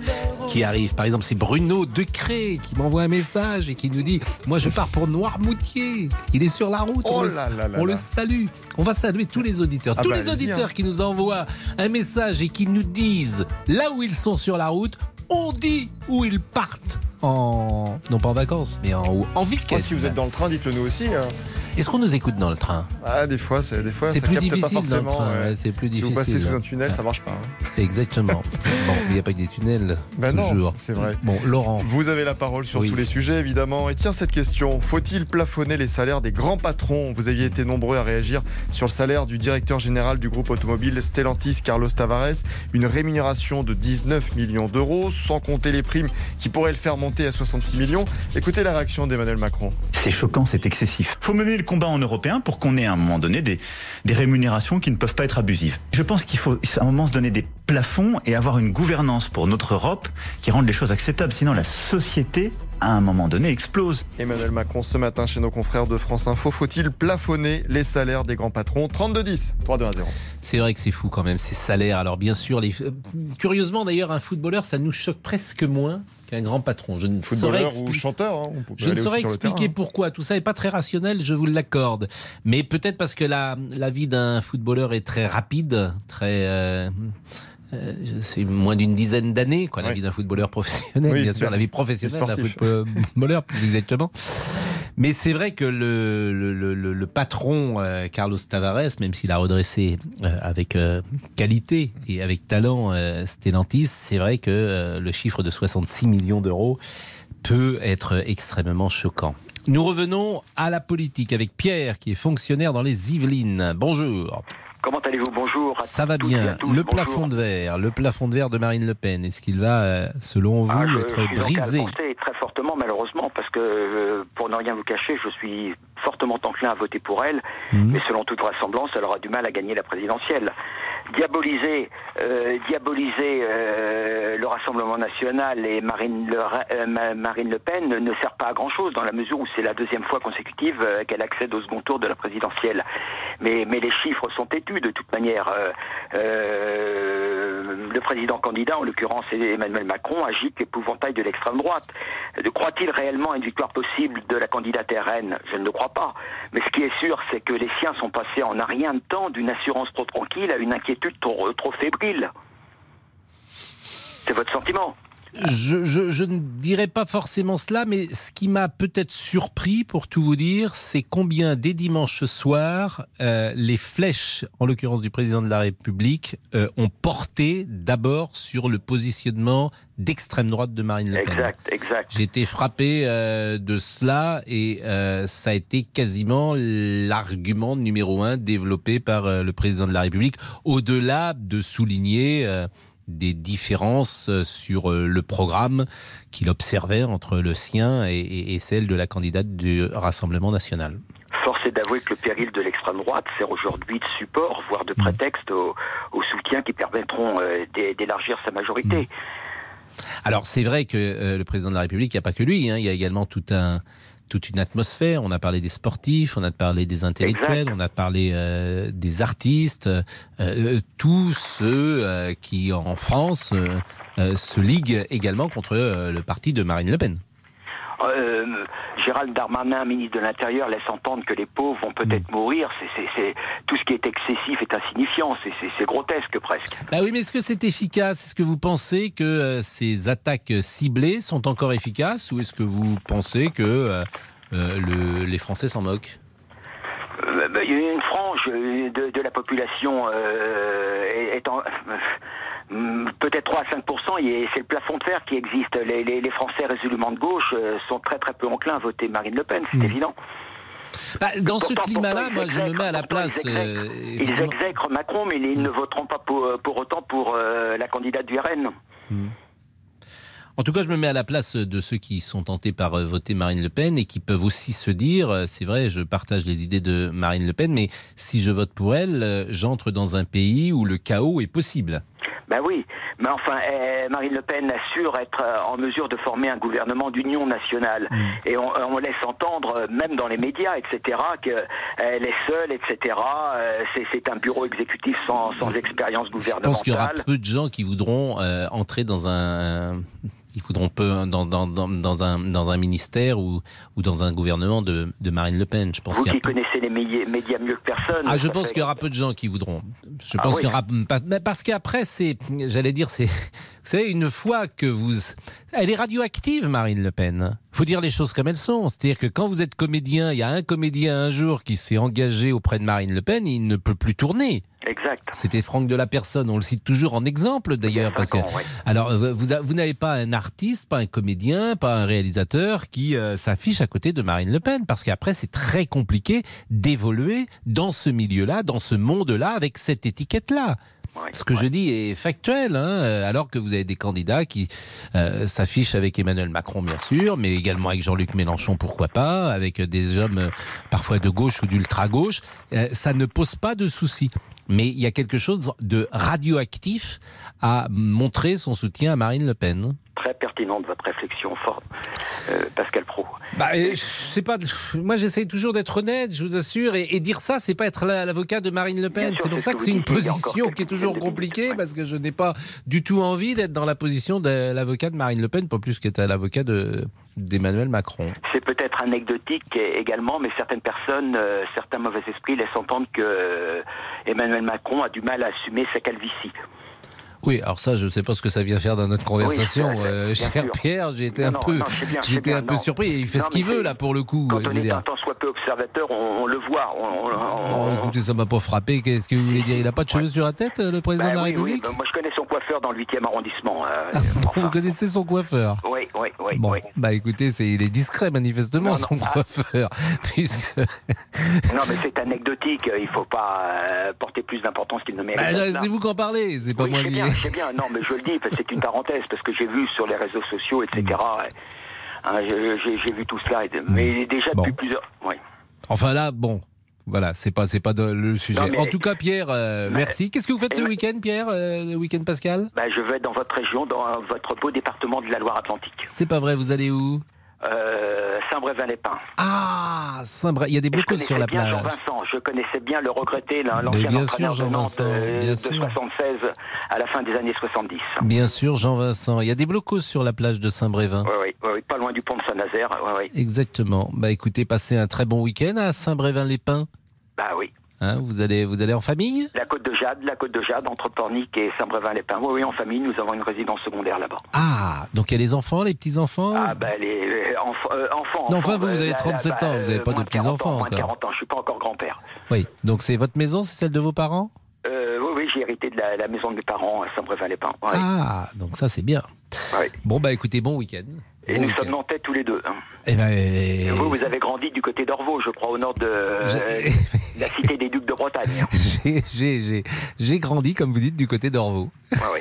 qui arrivent. Par exemple, c'est Bruno Decré qui m'envoie un message et qui nous dit Moi, je pars pour Noirmoutier. Il est sur la route. on, le, oh le, salue. On va saluer tous les auditeurs. Ah tous bah, les auditeurs qui nous envoient un message et qui nous disent là où ils sont sur la route, on dit où ils partent en. Non pas en vacances, mais en, en week-end. Oh, si vous êtes dans le train, dites-le nous aussi. Hein. Est-ce qu'on nous écoute dans le train Ah, des fois, c'est des fois, c'est plus difficile dans le train. c'est plus difficile. Si vous passez sous un tunnel, ça marche pas. Hein. Exactement. bon, il n'y a pas que des tunnels ben toujours. C'est vrai. Bon, Laurent. Vous avez la parole sur tous les sujets, évidemment. Et tiens, cette question faut-il plafonner les salaires des grands patrons? Vous aviez été nombreux à réagir sur le salaire du directeur général du groupe automobile Stellantis, Carlos Tavares. Une rémunération de 19 millions d'euros, sans compter les primes qui pourraient le faire monter à 66 millions. Écoutez la réaction d'Emmanuel Macron. C'est choquant, c'est excessif. Faut mener le combat en européen pour qu'on ait à un moment donné des, des rémunérations qui ne peuvent pas être abusives. Je pense qu'il faut à un moment se donner des plafonds et avoir une gouvernance pour notre Europe qui rende les choses acceptables. Sinon, la société à un moment donné, explose. Emmanuel Macron ce matin chez nos confrères de France Info. Faut-il plafonner les salaires des grands patrons? 32-10, 3-2-1-0. C'est vrai que c'est fou quand même, ces salaires. Alors bien sûr, les... curieusement d'ailleurs, un footballeur, ça nous choque presque moins qu'un grand patron. Je ne Footballeur ou chanteur. Hein, je ne saurais expliquer pourquoi. Tout ça n'est pas très rationnel, je vous l'accorde. Mais peut-être parce que la, la vie d'un footballeur est très rapide, très... Euh, euh, c'est moins d'une dizaine d'années, quoi, la vie d'un footballeur professionnel, bien sûr, la vie professionnelle d'un footballeur, plus exactement. Mais c'est vrai que le, le, le, patron euh, Carlos Tavares, même s'il a redressé euh, avec qualité et avec talent Stellantis, c'est vrai que le chiffre de 66 millions d'euros peut être extrêmement choquant. Nous revenons à la politique avec Pierre, qui est fonctionnaire dans les Yvelines. Bonjour. Comment allez-vous Bonjour. Ça va bien. le plafond de verre, le plafond de verre de Marine Le Pen, est-ce qu'il va, euh, selon vous, ah, être brisé? Très fortement, malheureusement, parce que euh, pour ne rien vous cacher, je suis fortement enclin à voter pour elle, mmh. mais selon toute vraisemblance, elle aura du mal à gagner la présidentielle diaboliser, euh, diaboliser euh, le Rassemblement national et Marine Le, euh, Marine le Pen ne sert pas à grand chose dans la mesure où c'est la deuxième fois consécutive qu'elle accède au second tour de la présidentielle. Mais, mais les chiffres sont têtus de toute manière. le président candidat, en l'occurrence Emmanuel Macron, agite l'épouvantail de l'extrême droite. Croit-il réellement à une victoire possible de la candidate RN Je ne le crois pas. Mais ce qui est sûr, c'est que les siens sont passés en un rien de temps d'une assurance trop tranquille à une inquiétude trop fébrile. C'est votre sentiment? Je, ne dirais pas forcément cela, mais ce qui m'a peut-être surpris, pour tout vous dire, c'est combien dès dimanche soir, euh, les flèches, en l'occurrence du président de la République, euh, ont porté d'abord sur le positionnement d'extrême droite de Marine Le Pen. Exact, exact. J'ai été frappé euh, de cela et ça a été quasiment l'argument numéro un développé par le président de la République, au-delà de souligner des différences euh, sur euh, le programme qu'il observait entre le sien et, celle de la candidate du Rassemblement national. Force est d'avouer que le péril de l'extrême droite sert aujourd'hui de support, voire de mm. prétexte au, soutien qui permettront euh, d'élargir sa majorité. Mm. Alors c'est vrai que le président de la République, il n'y a pas que lui, hein, il y a également tout un, toute une atmosphère. On a parlé des sportifs, on a parlé des intellectuels, on a parlé euh, des artistes, euh, euh, tous ceux qui en France se liguent également contre le parti de Marine Le Pen. Euh, Gérald Darmanin, ministre de l'Intérieur, laisse entendre que les pauvres vont peut-être mm. mourir. C'est, tout ce qui est excessif est insignifiant. C'est, grotesque presque. Bah oui, mais est-ce que c'est efficace? Est-ce que vous pensez que euh, ces attaques ciblées sont encore efficaces? Ou est-ce que vous pensez que euh, les Français s'en moquent? Bah, il y a une frange de, la population est, est en, peut-être 3 à 5% et c'est le plafond de fer qui existe. Les, Français résolument de gauche euh, sont très très peu enclins à voter Marine Le Pen, c'est hmm. évident. Bah, dans ce climat-là, moi, je me mets à la place. Ils, euh, exècrent, Macron, mais ils ne voteront pas pour, euh, pour autant pour la candidate du RN. En tout cas, je me mets à la place de ceux qui sont tentés par voter Marine Le Pen et qui peuvent aussi se dire, c'est vrai, je partage les idées de Marine Le Pen, mais si je vote pour elle, j'entre dans un pays où le chaos est possible. Ben oui, mais enfin, eh, Marine Le Pen assure être euh, en mesure de former un gouvernement d'union nationale. Mm. Et on, laisse entendre, euh, même dans les médias, etc., qu'elle est seule, etc. Euh, c'est un bureau exécutif sans, expérience gouvernementale. Je pense qu'il y aura peu de gens qui voudront entrer dans un ils voudront peu dans, dans, dans, un, dans un ministère ou, ou dans un gouvernement de, de Marine Le Pen. Je pense Vous qui connaissez les médias mieux que personne. Ah, je pense qu'il y aura peu de gens qui voudront. Je ah pense qu'il y aura pas. Parce qu'après, c'est, j'allais dire, c'est, vous savez, une fois que vous, elle est radioactive, Marine Le Pen. Faut dire les choses comme elles sont. C'est-à-dire que quand vous êtes comédien, il y a un comédien un jour qui s'est engagé auprès de Marine Le Pen, il ne peut plus tourner. Exact. C'était Franck de la Personne. On le cite toujours en exemple d'ailleurs parce que alors vous, vous n'avez pas un artiste, pas un comédien, pas un réalisateur qui euh, s'affiche à côté de Marine Le Pen parce qu'après c'est très compliqué d'évoluer dans ce milieu-là, dans ce monde-là avec cette étiquette-là. Ce que je dis est factuel, hein, euh, alors que vous avez des candidats qui euh, s'affichent avec Emmanuel Macron, bien sûr, mais également avec Jean-Luc Mélenchon, pourquoi pas, avec des hommes parfois de gauche ou d'ultra-gauche. ça ne pose pas de soucis mais il y a quelque chose de radioactif à montrer son soutien à Marine Le Pen. Très pertinente votre réflexion, forte, euh, Pascal Pro. Bah, c'est pas. Moi, j'essaye toujours d'être honnête, je vous assure, et, dire ça, c'est pas être l'avocat de Marine Le Pen. C'est pour ça que, c'est une position qui est toujours compliquée, parce que je n'ai pas du tout envie d'être dans la position de l'avocat de Marine Le Pen, pas plus qu'être l'avocat de d'Emmanuel Macron. C'est peut-être anecdotique également, mais certaines personnes, euh, certains mauvais esprits laissent entendre que euh, Emmanuel Macron a du mal à assumer sa calvitie. Oui, alors ça, je ne sais pas ce que ça vient faire dans notre conversation, euh, cher Pierre. J'ai été un peu, j'étais un peu surpris. Il fait ce qu'il veut là pour le coup. Quand on est un soit peu observateur, on, le voit. On, écoutez, ça m'a pas frappé. Qu'est-ce que vous voulez dire? Il n'a pas de cheveux sur la tête, le président bah de la République? bah, Moi, je connais son coiffeur dans le 8e arrondissement. Euh, vous connaissez son coiffeur? Oui, oui, oui. Bon, bah écoutez, c'est, il est discret manifestement son ah. coiffeur. non, mais c'est anecdotique. Il ne faut pas euh, porter plus d'importance qu'il ne mérite. Bah, c'est vous qui en parlez. C'est pas moi qui c'est bien, non, mais je le dis, c'est une parenthèse, parce que j'ai vu sur les réseaux sociaux, etc. Mm. Hein, j'ai vu tout cela, mais déjà depuis plusieurs. Enfin là, bon, voilà, c'est pas c'est pas le sujet. En tout cas, Pierre, euh, merci. Qu'est-ce que vous faites ce week-end, Pierre, euh, le week-end Pascal? Bah, Je vais dans votre région, dans votre beau département de la Loire-Atlantique. C'est pas vrai, vous allez où? Euh, Saint-Brévin-les-Pins. Ah, Saint-Brévin, il y a des blocos sur la plage. Jean Vincent, je connaissais bien le regretté, l'ancien entraîneur de Nantes euh, de 76 à la fin des années 70. Bien sûr, Jean Vincent. Il y a des blocos sur la plage de Saint-Brévin. Oui, oui, oui, pas loin du pont de Saint-Nazaire. Oui, Exactement. Bah écoutez, passez un très bon week-end à Saint-Brévin-les-Pins. Bah oui. Hein, vous, allez, vous allez en famille? La Côte de Jade, la Côte de Jade, entre Pornic et Saint-Brévin-les-Pins. Oui, oui, en famille, nous avons une résidence secondaire là-bas. Ah, donc il y a les enfants, les petits-enfants? Ah, ben les, enfants. Non, enfin, vous, vous avez 37 ans, vous n'avez pas de petits-enfants encore. 40 ans, je ne suis pas encore grand-père. Oui, donc c'est votre maison, c'est celle de vos parents? Euh, Oui, oui, j'ai hérité de la, maison de mes parents à Saint-Brévin-les-Pins. Ah, donc ça c'est bien. Bon, bah écoutez, bon week-end. Et nous sommes nantais tous les deux. Hein. Eh ben, et vous, vous avez grandi du côté d'Orvaux, je crois, au nord de la cité des Ducs de Bretagne. J'ai grandi, comme vous dites, du côté d'Orvaux. Ah oui.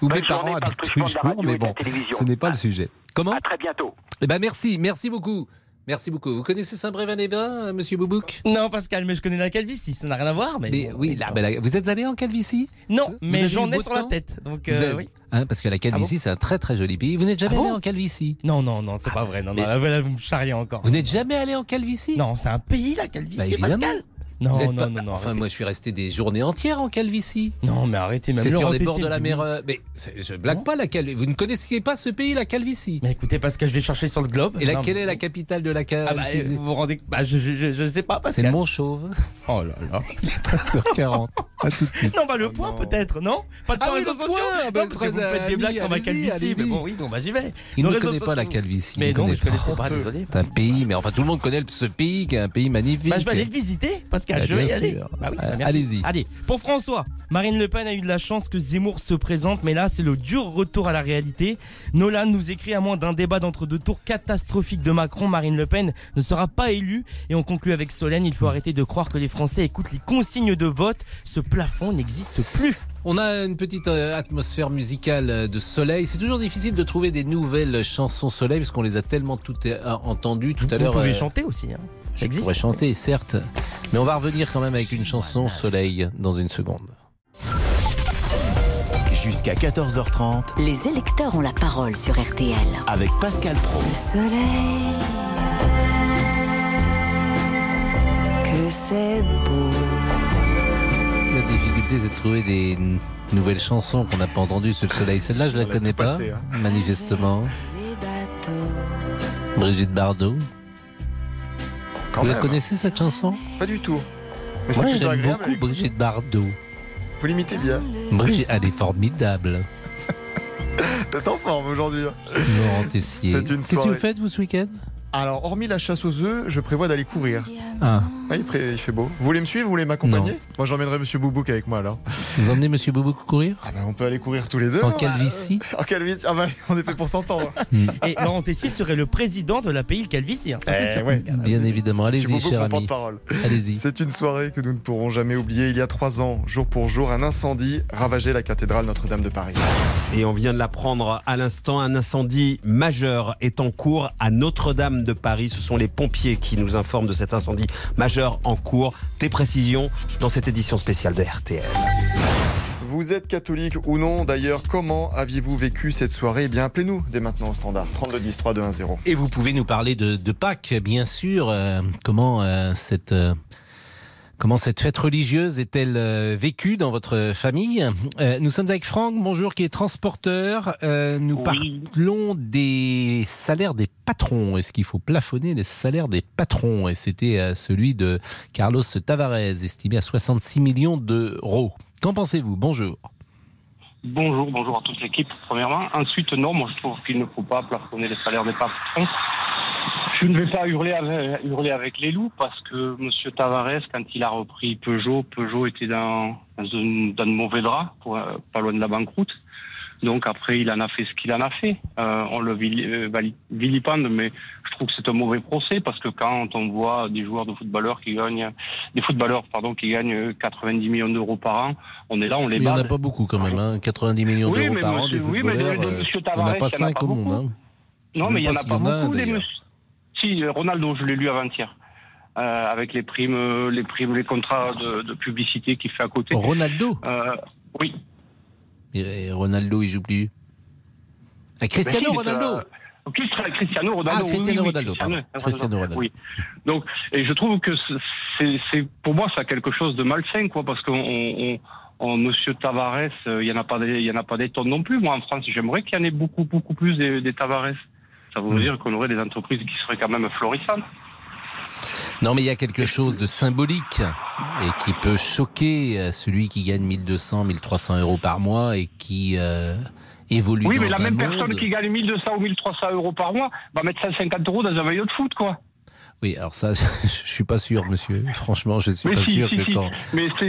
Où mes parents habitent toujours, mais bon, ce n'est pas le sujet. Comment? À très bientôt. Eh ben, merci, merci beaucoup. Merci beaucoup. Vous connaissez Saint-Brévin-les-Bains, euh, monsieur Boubouk? Non, Pascal, mais je connais la calvitie. Ça n'a rien à voir. Mais, oui, vous êtes allé en calvitie? Non, mais j'en ai sur la tête. Donc, euh, oui. Hein, parce que la ah c'est un très très joli pays. Vous n'êtes jamais ah allé en Calvicie Non, non, non, c'est pas vrai. Non, non, là, vous me charriez encore. Vous n'êtes jamais allé en Calvicie Non, c'est un pays, la Calvicie, bah, Pascal. Non, non, non, non, Enfin, moi, je suis resté des journées entières en calvitie. Non, mais arrêtez, même C'est sur les bords de la mer. Euh, mais je blague pas la calvitie. Vous ne connaissiez pas ce pays, la calvitie Mais écoutez, parce que je vais chercher sur le globe. Et quelle est la capitale de la calvitie ah bah, Vous vous rendez. Bah, je, je, je, sais pas. C'est Montchauve. Oh là là. Il est 13h40. À tout de suite. Non, bah le point peut-être, non Pas de ah réseaux sociaux Non, parce que vous faites des blagues sur ma calvitie. Mais bon, oui, bon, bah j'y vais. Il ne connaît pas la calvitie. Mais non, je connaissais pas, désolé. C'est un pays, mais enfin tout le monde connaît ce pays qui est un pays magnifique. Bah je vais aller le visiter, parce que je vais y aller. Bah bah, Allez-y. Allez, pour François, Marine Le Pen a eu de la chance que Zemmour se présente, mais là, c'est le dur retour à la réalité. Nolan nous écrit à moins d'un débat d'entre deux tours catastrophique de Macron, Marine Le Pen ne sera pas élue. Et on conclut avec Solène, il faut arrêter de croire que les Français écoutent les consignes de vote. Ce plafond n'existe plus. On a une petite euh, atmosphère musicale euh, de soleil. C'est toujours difficile de trouver des nouvelles chansons soleil parce qu'on les a tellement toutes euh, entendues tout à l'heure. Vous pouvez chanter aussi. Hein. Ça existe. pourrais chanter, certes. Mais on va revenir quand même avec une chanson soleil dans une seconde. Jusqu'à 14h30, les électeurs ont la parole sur RTL. Avec Pascal Pro. Le soleil, que c'est beau. La difficulté, c'est de trouver des nouvelles chansons qu'on n'a pas entendues sur le soleil. Celle-là, je la connais pas, hein. manifestement. Brigitte Bardot. Vous la connaissez cette chanson? Pas du tout. Mais Moi j'aime beaucoup Brigitte Bardot. Vous l'imitez bien. Brigitte, elle est formidable. T'es en forme aujourd'hui. Hein. Laurent Tessier. Qu'est-ce que vous faites vous ce week-end? Alors, hormis la chasse aux œufs, je prévois d'aller courir. Ah. il, fait beau. Vous voulez me suivre Vous voulez m'accompagner Moi, j'emmènerai Monsieur Boubouk avec moi alors. Vous emmenez Monsieur Boubouk courir ah ben, On peut aller courir tous les deux. En calvitie En calvitie Ah ben, on est fait pour s'entendre. Et Laurent Tessier serait le président de la pays Calvitie. Hein. Ça, c'est eh Bien évidemment. Allez-y, cher ami. Allez-y. C'est une soirée que nous ne pourrons jamais oublier. Il y a trois ans, jour pour jour, un incendie ravageait la cathédrale Notre-Dame de Paris. Et on vient de l'apprendre à l'instant, un incendie majeur est en cours à Notre-Dame de Paris. Ce sont les pompiers qui nous informent de cet incendie majeur en cours. Des précisions dans cette édition spéciale de RTL. Vous êtes catholique ou non D'ailleurs, comment aviez-vous vécu cette soirée? Eh bien, appelez-nous dès maintenant au standard 32 10 3 2 1 0. Et vous pouvez nous parler de, de Pâques, bien sûr. Euh, comment euh, cette euh, Comment cette fête religieuse est-elle euh, vécue dans votre famille? Euh, Nous sommes avec Franck, bonjour, qui est transporteur. Euh, nous parlons des salaires des patrons. Est-ce qu'il faut plafonner les salaires des patrons? Et c'était celui de Carlos Tavares, estimé à 66 millions d'euros. Qu'en pensez-vous? Bonjour. Bonjour, bonjour à toute l'équipe, premièrement. Ensuite, non, moi je trouve qu'il ne faut pas plafonner les salaires des patrons. Je ne vais pas hurler avec, hurler avec les loups parce que M. Tavares, quand il a repris Peugeot, Peugeot était dans, dans, un, mauvais drap, pour, euh, pas loin de la banqueroute. Donc après, il en a fait ce qu'il en a fait. Euh, on le euh, vilipende, mais je trouve que c'est un mauvais procès parce que quand on voit des joueurs de footballeurs qui gagnent, des footballeurs pardon, qui gagnent 90 millions d'euros par an, on est là, on les. Mais il n'y en a pas beaucoup quand même, hein 90 millions d'euros par an des footballeurs. Oui, mais de, de, Tavares, il n'y en a pas 5 au monde. Hein. Non, mais il n'y en a pas beaucoup. Des, si, Ronaldo, je l'ai lu avant-hier. Euh, avec les primes, les primes, les contrats de, publicité qu'il fait à côté. Ronaldo euh, Oui. Et Ronaldo, il joue plus ah, Cristiano ben Ronaldo Qui sera Cristiano Ronaldo Ah, Cristiano Ronaldo, Cristiano, Ronaldo. Oui. Donc, et je trouve que c'est, pour moi, ça a quelque chose de malsain, quoi, parce qu'on on, Monsieur Tavares, euh, il n'y en a pas des, il y en a pas des tonnes non plus. Moi, en France, j'aimerais qu'il y en ait beaucoup, beaucoup plus des, des Tavares. Ça veut dire qu'on aurait des entreprises qui seraient quand même florissantes. Non, mais il y a quelque chose de symbolique et qui peut choquer euh, celui qui gagne 1200, 1300 euros par mois et qui euh, évolue oui, dans mais la même personne qui gagne 1200 ou 1300 euros par mois va mettre 150 euros dans un maillot de foot, quoi. Oui, alors ça, je suis pas sûr, monsieur. Franchement, je suis pas sûr que quand.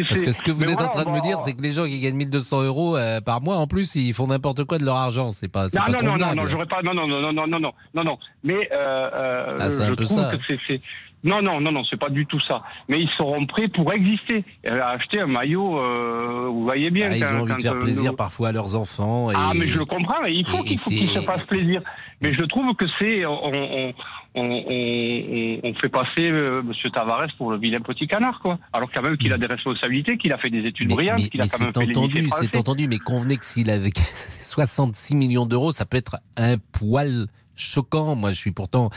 Parce que ce que vous êtes en train de me dire, c'est que les gens qui gagnent 1200 euros euh, par mois, en plus, ils font n'importe quoi de leur argent. C'est pas. Non, pas non, non, non, non, j'aurais pas. Non, non, non, non, non, non, non, non. Mais euh, euh, ah, je trouve ça. que c'est. Non, non, non, non, c'est pas du tout ça. Mais ils seront prêts pour exister. Acheter un maillot, euh, vous voyez bien. Ah, ils ont envie de faire plaisir parfois à leurs enfants. Ah, mais je le comprends. il faut qu'ils se fassent plaisir. Mais je trouve que c'est, on, on, fait passer euh, M. Tavares pour le vilain petit canard, quoi. Alors quand même qu'il a des responsabilités, qu'il a fait des études brillantes, qu'il a quand même fait entendu, C'est entendu, mais convenez que s'il avait 66 millions d'euros, ça peut être un poil choquant. Moi, je suis pourtant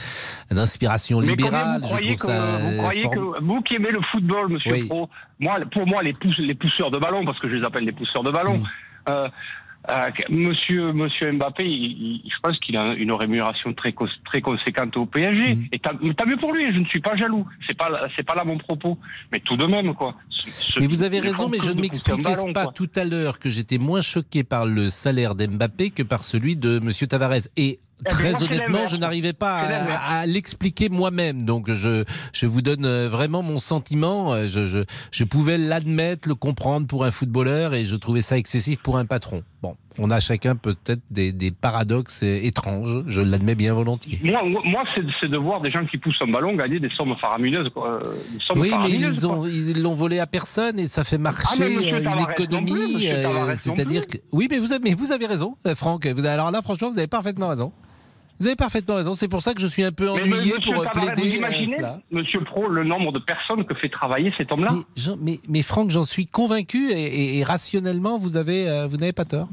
d'inspiration libérale. vous croyez, que, vous, croyez que, vous qui aimez le football, Monsieur Pro, moi, pour moi, les, les pousseurs de ballon, parce que je les appelle les pousseurs de ballon, mm. euh, euh, monsieur, monsieur Mbappé, je pense qu'il a une rémunération très, très conséquente au PSG. Mm. Et tant mieux pour lui, je ne suis pas jaloux. C'est pas, c'est pas là mon propos. Mais tout de même, quoi. mais vous avez raison, mais je ne m'expliquais pas tout à l'heure que j'étais moins choqué par le salaire d'Mbappé que par celui de monsieur Tavares. Et eh Très honnêtement, je n'arrivais pas à, l'expliquer moi-même. Donc, je, je vous donne euh, vraiment mon sentiment. Euh, je, je, je pouvais l'admettre, le comprendre pour un footballeur et je trouvais ça excessif pour un patron. Bon, on a chacun peut-être des, des, paradoxes étranges, je l'admets bien volontiers. Moi, moi c'est de voir des gens qui poussent un ballon gagner des sommes faramineuses. Euh, oui, mais ils ont, ils l'ont volé à personne et ça fait marcher ah, une économie. C'est-à-dire que. Oui, mais vous, avez, mais vous avez raison, Franck. alors là, franchement, vous avez parfaitement raison. Vous avez parfaitement raison. C'est pour ça que je suis un peu ennuyé pour plaider. Vous imaginez, cela. Monsieur Pro, le nombre de personnes que fait travailler cet homme-là? Mais, mais, Franck, j'en suis convaincu et, rationnellement, vous avez, euh, vous n'avez pas tort.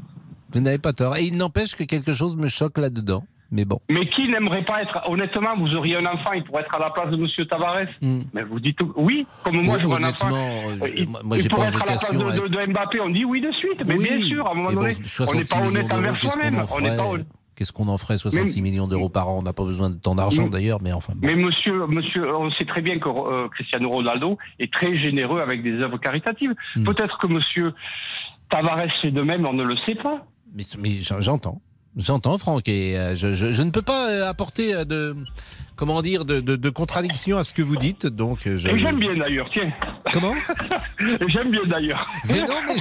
Vous n'avez pas tort. Et il n'empêche que quelque chose me choque là-dedans. Mais bon. Mais qui n'aimerait pas être, honnêtement, vous auriez un enfant, il pourrait être à la place de Monsieur Tavares. Hmm. Mais vous dites oui, comme moi, je vois un enfant. Euh, il, moi, j'ai pas être à la place de, Mbappé, on dit oui de suite. Mais bien sûr, à un moment donné, on n'est pas honnête envers soi-même. On n'est pas Qu'est-ce qu'on en ferait 66 millions d'euros par an? On n'a pas besoin de tant d'argent d'ailleurs, mais enfin. Mais monsieur, monsieur, on sait très bien que euh, Cristiano Ronaldo est très généreux avec des œuvres caritatives. Hmm. Peut-être que monsieur Tavares fait de même, on ne le sait pas. Mais, mais j'entends. J'entends, Franck, et euh, je, je, ne peux pas euh, apporter de comment dire, de, de, contradiction à ce que vous dites. Donc, je... J'aime bien d'ailleurs, tiens. Comment J'aime bien d'ailleurs. Mais non, mais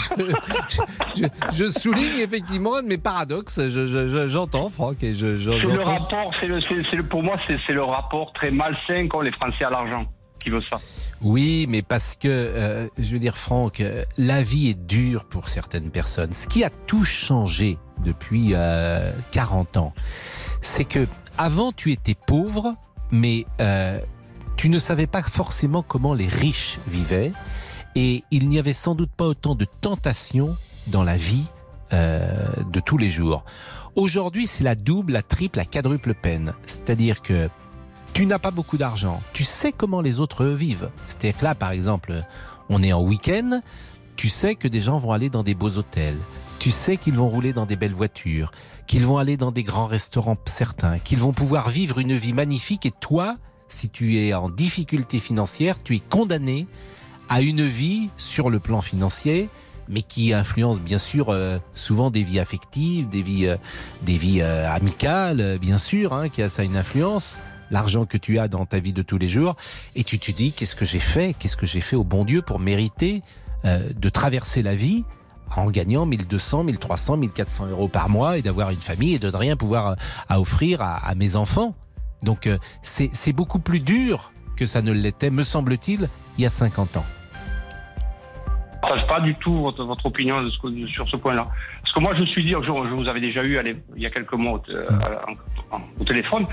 je, je, souligne effectivement un de mes paradoxes. J'entends, Franck, et je. C'est le rapport, c'est le, le, pour moi, c'est le rapport très malsain qu'ont les Français à l'argent. Qui veut ça Oui, mais parce que, euh, je veux dire, Franck, euh, la vie est dure pour certaines personnes. Ce qui a tout changé depuis euh, 40 ans, c'est que avant tu étais pauvre, mais euh, tu ne savais pas forcément comment les riches vivaient et il n'y avait sans doute pas autant de tentations dans la vie euh, de tous les jours. Aujourd'hui, c'est la double, la triple, la quadruple peine. C'est-à-dire que tu n'as pas beaucoup d'argent, tu sais comment les autres vivent. C'est-à-dire que là, par exemple, on est en week-end, tu sais que des gens vont aller dans des beaux hôtels, tu sais qu'ils vont rouler dans des belles voitures, qu'ils vont aller dans des grands restaurants certains, qu'ils vont pouvoir vivre une vie magnifique et toi, si tu es en difficulté financière, tu es condamné à une vie sur le plan financier, mais qui influence bien sûr euh, souvent des vies affectives, des vies, euh, des vies euh, amicales, bien sûr, hein, qui a ça une influence. L'argent que tu as dans ta vie de tous les jours, et tu te dis qu'est-ce que j'ai fait, qu'est-ce que j'ai fait au bon Dieu pour mériter de traverser la vie en gagnant 1200, 1300, 1400 euros par mois et d'avoir une famille et de ne rien pouvoir à offrir à, à mes enfants? Donc c'est beaucoup plus dur que ça ne l'était, me semble-t-il, il y a 50 ans partage pas du tout votre opinion sur ce point-là. Que moi, je suis dit, je, je vous avais déjà eu il y a quelques mois au, euh, au, téléphone.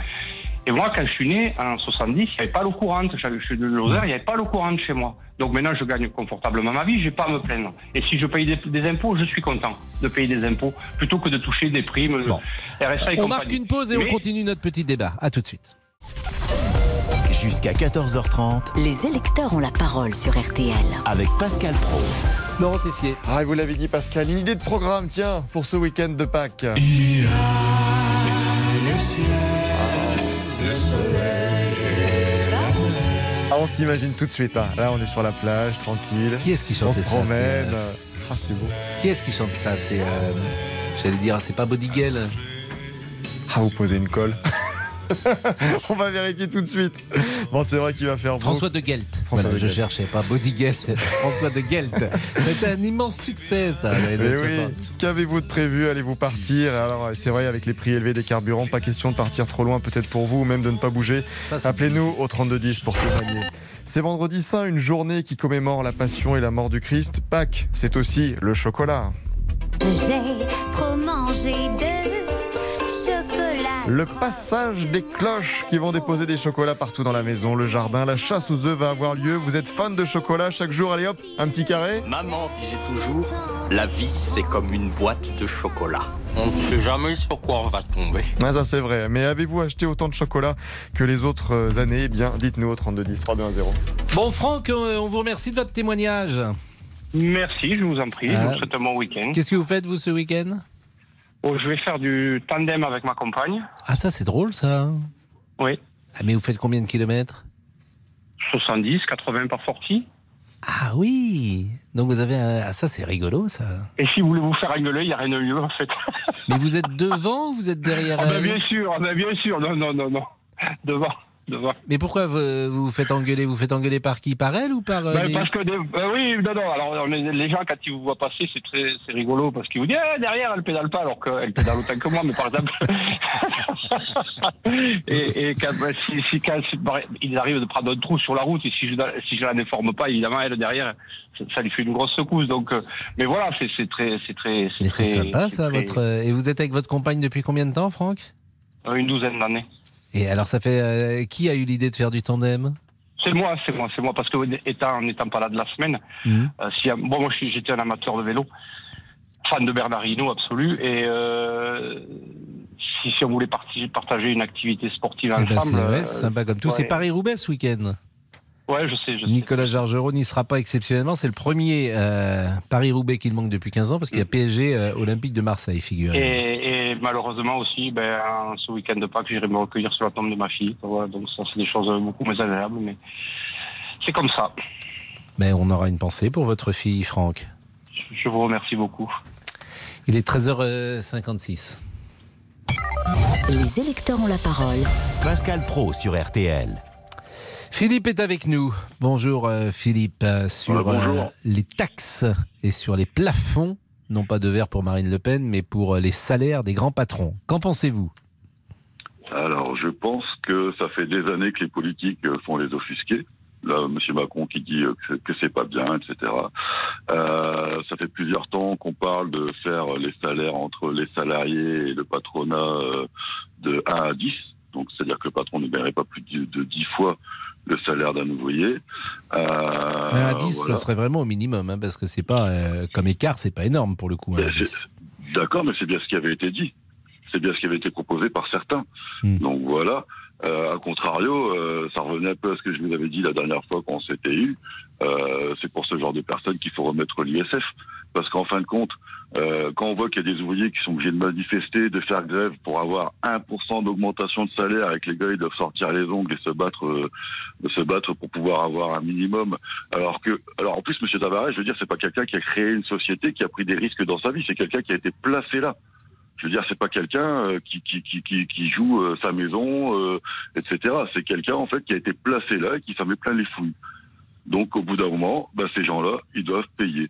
Et moi, quand je suis né en 70, il n'y avait pas l'eau courante. Je suis de Lozère, il n'y avait pas l'eau courante chez moi. Donc maintenant, je gagne confortablement ma vie, j'ai pas à me plaindre. Et si je paye des, impôts, je suis content de payer des impôts plutôt que de toucher des primes. Bon. RSA et on marque une pause et on continue notre petit débat. À tout de suite. Jusqu'à 14h30, les électeurs ont la parole sur RTL. Avec Pascal Pro. Laurent Tessier. Ah, vous l'avez dit, Pascal, une idée de programme, tiens, pour ce week-end de Pâques. le Ah, on s'imagine tout de suite. Hein. Là, on est sur la plage, tranquille. Qui est-ce qui chante ça On se promène. Ah, c'est beau. Qui est-ce qui chante ça C'est, euh, j'allais dire, c'est pas Bodigel. Ah, vous posez une colle. On va vérifier tout de suite. Bon, c'est vrai qu'il va faire François de Gelt. François je cherchais pas Body François de Gelt. C'était un immense succès, ça. oui. Qu'avez-vous de prévu? Allez-vous partir? Alors, c'est vrai, avec les prix élevés des carburants, pas question de partir trop loin, peut-être pour vous, ou même de ne pas bouger. Appelez-nous au 3210 pour témoigner. C'est vendredi saint, une journée qui commémore la passion et la mort du Christ. Pâques, c'est aussi le chocolat. J'ai trop mangé de le passage des cloches qui vont déposer des chocolats partout dans la maison, le jardin, la chasse aux œufs va avoir lieu. Vous êtes fan de chocolat chaque jour, allez hop, un petit carré Maman disait toujours, la vie c'est comme une boîte de chocolat. On ne sait jamais sur quoi on va tomber. Ah, ça c'est vrai. Mais avez-vous acheté autant de chocolat que les autres euh, années? Eh bien, dites-nous au 3210 3210. Bon, Franck, euh, on vous remercie de votre témoignage. Merci, je vous en prie. Je vous souhaite un bon week-end. Qu'est-ce que vous faites, vous, ce week-end? Oh, je vais faire du tandem avec ma compagne. Ah, ça, c'est drôle, ça. Oui. Ah, mais vous faites combien de kilomètres? 70, 80 par sortie. Ah oui Donc vous avez Ah, ça, c'est rigolo, ça. Et si vous voulez vous faire rigoler, il n'y a rien de mieux, en fait. mais vous êtes devant ou vous êtes derrière ah, ben, Bien sûr, ah, ben, bien sûr. Non, non, non, non. Devant. Mais pourquoi vous vous faites engueuler Vous faites engueuler par qui? Par elle ou par euh, ben, Parce que euh, oui, non, non. Alors les gens quand ils vous voient passer, c'est très, c'est rigolo parce qu'ils vous disent ah, derrière elle pédale pas alors qu'elle pédale autant que moi, mais par exemple. et, et quand, ben, si, si, quand il arrive de prendre un trou sur la route et si je si je la déforme pas, évidemment elle derrière, ça, lui fait une grosse secousse. Donc, euh, mais voilà, c'est, c'est très, c'est très, c'est très. sympa ça, votre. Et vous êtes avec votre compagne depuis combien de temps, Franck? Une douzaine d'années. Et alors, ça fait euh, qui a eu l'idée de faire du tandem? C'est moi, c'est moi, c'est moi, parce que étant, en n'étant pas là de la semaine, mmh. euh, si, bon, moi j'étais un amateur de vélo, fan de Bernard Hinault absolu, et euh, si, si, on voulait partager une activité sportive eh ben, ensemble, c'est sympa comme tout. C'est Paris-Roubaix ce week-end. Ouais, je sais. Je Nicolas Jargereau n'y sera pas exceptionnellement. C'est le premier euh, Paris-Roubaix qu'il manque depuis 15 ans parce qu'il y a PSG euh, Olympique de Marseille, figurez et, et, malheureusement aussi, ben, ce week-end de Pâques, j'irai me recueillir sur la tombe de ma fille. donc ça, c'est des choses beaucoup moins agréables, mais c'est comme ça. Mais on aura une pensée pour votre fille, Franck. Je vous remercie beaucoup. Il est 13h56. Les électeurs ont la parole. Pascal Pro sur RTL. Philippe est avec nous. Bonjour euh, Philippe, euh, sur euh, les taxes et sur les plafonds, non pas de verre pour Marine Le Pen, mais pour les salaires des grands patrons. Qu'en pensez-vous? Alors, je pense que ça fait des années que les politiques font les offusqués. Là, M. Macron qui dit que c'est pas bien, etc. ça fait plusieurs temps qu'on parle de faire les salaires entre les salariés et le patronat de 1 à 10 Donc, c'est-à-dire que le patron ne gagnerait pas plus de, 10 fois le salaire d'un ouvrier. Euh, à 10, ça serait vraiment au minimum, hein, parce que c'est pas, euh, comme écart, c'est pas énorme pour le coup. Hein, D'accord, mais c'est bien ce qui avait été dit. C'est bien ce qui avait été proposé par certains. Hmm. Donc voilà. Euh, a contrario, euh, ça revenait un peu à ce que je vous avais dit la dernière fois quand on s'était eu. Euh, c'est pour ce genre de personnes qu'il faut remettre l'ISF. Parce qu'en fin de compte, euh, quand on voit qu'il y a des ouvriers qui sont obligés de manifester, de faire grève pour avoir 1% d'augmentation de salaire, avec les gars ils doivent sortir les ongles et se battre, euh, se battre pour pouvoir avoir un minimum. Alors que, alors en plus, Monsieur Tavares, je veux dire, c'est pas quelqu'un qui a créé une société, qui a pris des risques dans sa vie, c'est quelqu'un qui a été placé là. Je veux dire, c'est pas quelqu'un euh, qui, qui, qui, qui, joue euh, sa maison, euh, etc. C'est quelqu'un en fait qui a été placé là et qui s'en met plein les fouilles. Donc au bout d'un moment, bah, ces gens-là, ils doivent payer.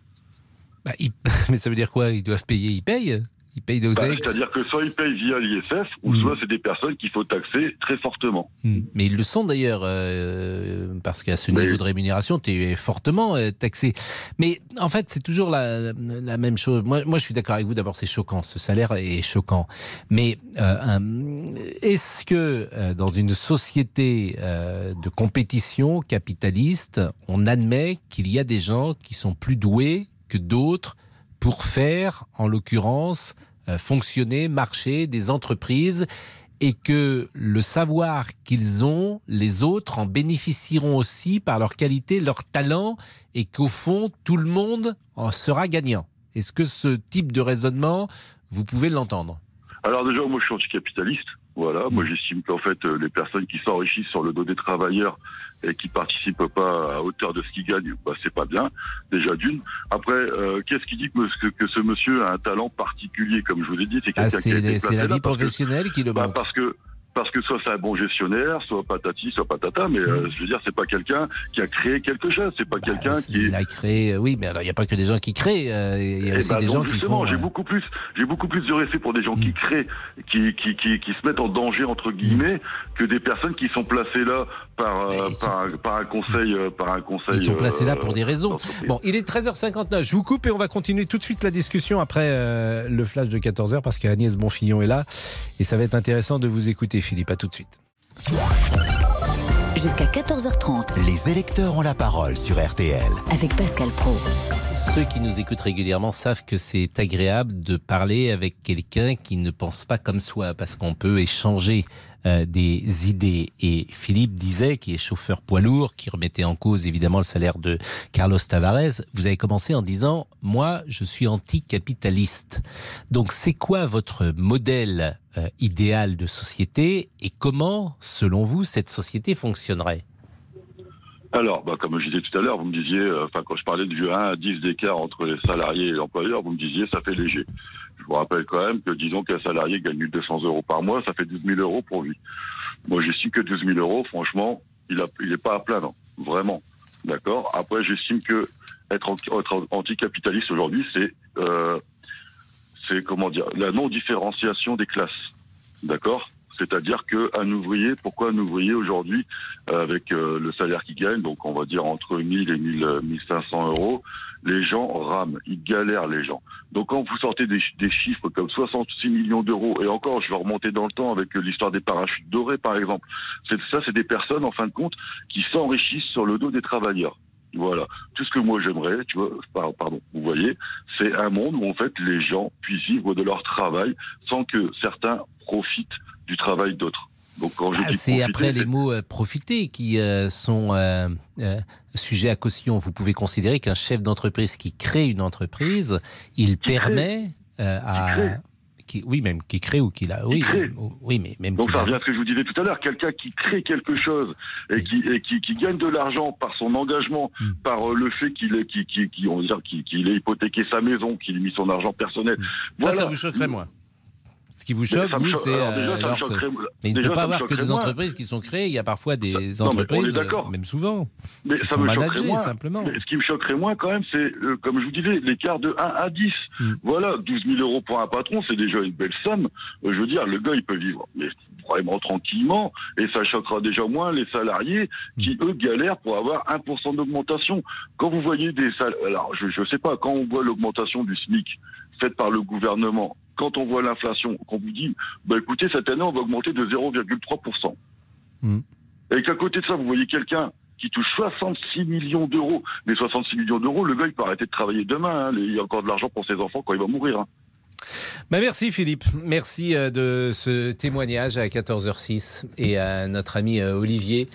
Bah, Mais ça veut dire quoi? Ils doivent payer, ils payent? Ils payent bah, C'est-à-dire que soit ils payent via l'ISF, ou hmm. soit c'est des personnes qu'il faut taxer très fortement. Hmm. Mais ils le sont d'ailleurs, euh, parce qu'à ce niveau de rémunération, tu es fortement euh, taxé. Mais en fait, c'est toujours la, la, même chose. Moi, moi je suis d'accord avec vous. D'abord, c'est choquant. Ce salaire est choquant. Mais euh, est-ce que dans une société de compétition capitaliste, on admet qu'il y a des gens qui sont plus doués que d'autres pour faire, en l'occurrence, euh, fonctionner, marcher des entreprises et que le savoir qu'ils ont, les autres en bénéficieront aussi par leur qualité, leur talent, et qu'au fond, tout le monde en sera gagnant. Est-ce que ce type de raisonnement, vous pouvez l'entendre? Alors déjà, moi je suis anticapitaliste. Voilà, moi j'estime qu'en fait euh, les personnes qui s'enrichissent sur le dos des travailleurs et qui participent pas à hauteur de ce qu'ils gagnent, bah, c'est pas bien. Déjà d'une. Après, euh, qu'est-ce qui dit que, que, ce monsieur a un talent particulier, comme je vous l'ai dit, c'est quelqu'un ah, qui a été C'est la vie professionnelle qui le bah, Parce que parce que soit c'est un bon gestionnaire, soit patati, soit patata, mais euh, je veux dire, c'est pas quelqu'un qui a créé quelque chose, c'est pas bah, quelqu'un qui. Il a créé, oui, mais alors il n'y a pas que des gens qui créent, euh, il y a eh aussi ben, des gens qui font. J'ai euh, beaucoup plus, j'ai beaucoup plus de respect pour des gens qui mm. créent, qui, qui, qui, qui, se mettent en danger entre guillemets, mm. que des personnes qui sont placées là par, par, un, par, un, conseil, par un conseil. Ils sont placés là pour des raisons. Bon, il est 13h59. Je vous coupe et on va continuer tout de suite la discussion après le flash de 14h parce qu'Agnès Bonfillon est là et ça va être intéressant de vous écouter. Philippe. Pas tout de suite. Jusqu'à 14h30. Les électeurs ont la parole sur RTL. Avec Pascal Pro. Ceux qui nous écoutent régulièrement savent que c'est agréable de parler avec quelqu'un qui ne pense pas comme soi, parce qu'on peut échanger euh, des idées. Et Philippe disait, qui est chauffeur poids lourd, qui remettait en cause évidemment le salaire de Carlos Tavares, vous avez commencé en disant, moi, je suis anticapitaliste. Donc, c'est quoi votre modèle euh, idéal de société et comment, selon vous, cette société fonctionnerait? Alors, bah, comme je disais tout à l'heure, vous me disiez, euh, quand je parlais du 1 à 10 d'écart entre les salariés et l'employeur, vous me disiez ça fait léger. Je vous rappelle quand même que disons qu'un salarié gagne 200 euros par mois, ça fait 12 000 euros pour lui. Moi, j'estime que 12 000 euros, franchement, il n'est pas à plaindre, vraiment. D'accord? Après, j'estime que être, anticapitaliste aujourd'hui, c'est, euh, comment dire, la non-différenciation des classes. D'accord? C'est-à-dire qu'un ouvrier, pourquoi un ouvrier aujourd'hui, euh, avec euh, le salaire qu'il gagne, donc on va dire entre 1000 et 1500 euros, les gens rament, ils galèrent les gens. Donc quand vous sortez des, chiffres comme 66 millions d'euros, et encore je vais remonter dans le temps avec l'histoire des parachutes dorés par exemple, ça c'est des personnes en fin de compte qui s'enrichissent sur le dos des travailleurs. Voilà. Tout ce que moi j'aimerais, tu vois, pardon, vous voyez, c'est un monde où en fait les gens puissent vivre de leur travail sans que certains profitent du travail d'autres. Donc quand je ah, c'est après les mots euh, profiter qui euh, sont euh, sujets à caution. Vous pouvez considérer qu'un chef d'entreprise qui crée une entreprise, il permet à oui, même qui crée ou qui l'a. Oui, oui, mais même. Donc ça revient à ce que je vous disais tout à l'heure. Quelqu'un qui crée quelque chose et, qui, et qui, qui, gagne de l'argent par son engagement, hmm. par le fait qu'il ait hypothéqué sa maison, qu'il ait mis son argent personnel. Hmm. Voilà. Ça, ça vous choquerait moins. Ce qui vous choque, vous, c'est. Euh, mais il ne peut pas avoir que des entreprises qui sont créées. Il y a parfois des entreprises, euh, même souvent, mais qui ça sont managées simplement. ce qui me choquerait moins, quand même, c'est, euh, comme je vous disais, l'écart de 1 à 10. Hmm. Voilà, 12 000 euros pour un patron, c'est déjà une belle somme. je veux dire, le gars, il peut vivre. Mais vraiment tranquillement, et ça choquera déjà moins les salariés qui, hmm. eux, galèrent pour avoir 1% d'augmentation. Quand vous voyez des salaires, alors je ne sais pas, quand on voit l'augmentation du SMIC faite par le gouvernement, quand on voit l'inflation, qu'on vous dit, bah écoutez, cette année, on va augmenter de 0,3%. Mm. Et qu'à côté de ça, vous voyez quelqu'un qui touche 66 millions d'euros. Mais 66 millions d'euros, le gars, il peut arrêter de travailler demain. hein. Il y a encore de l'argent pour ses enfants quand il va mourir. hein. Bah, merci Philippe, merci euh, de ce témoignage à 14h06 et à notre ami euh, Olivier,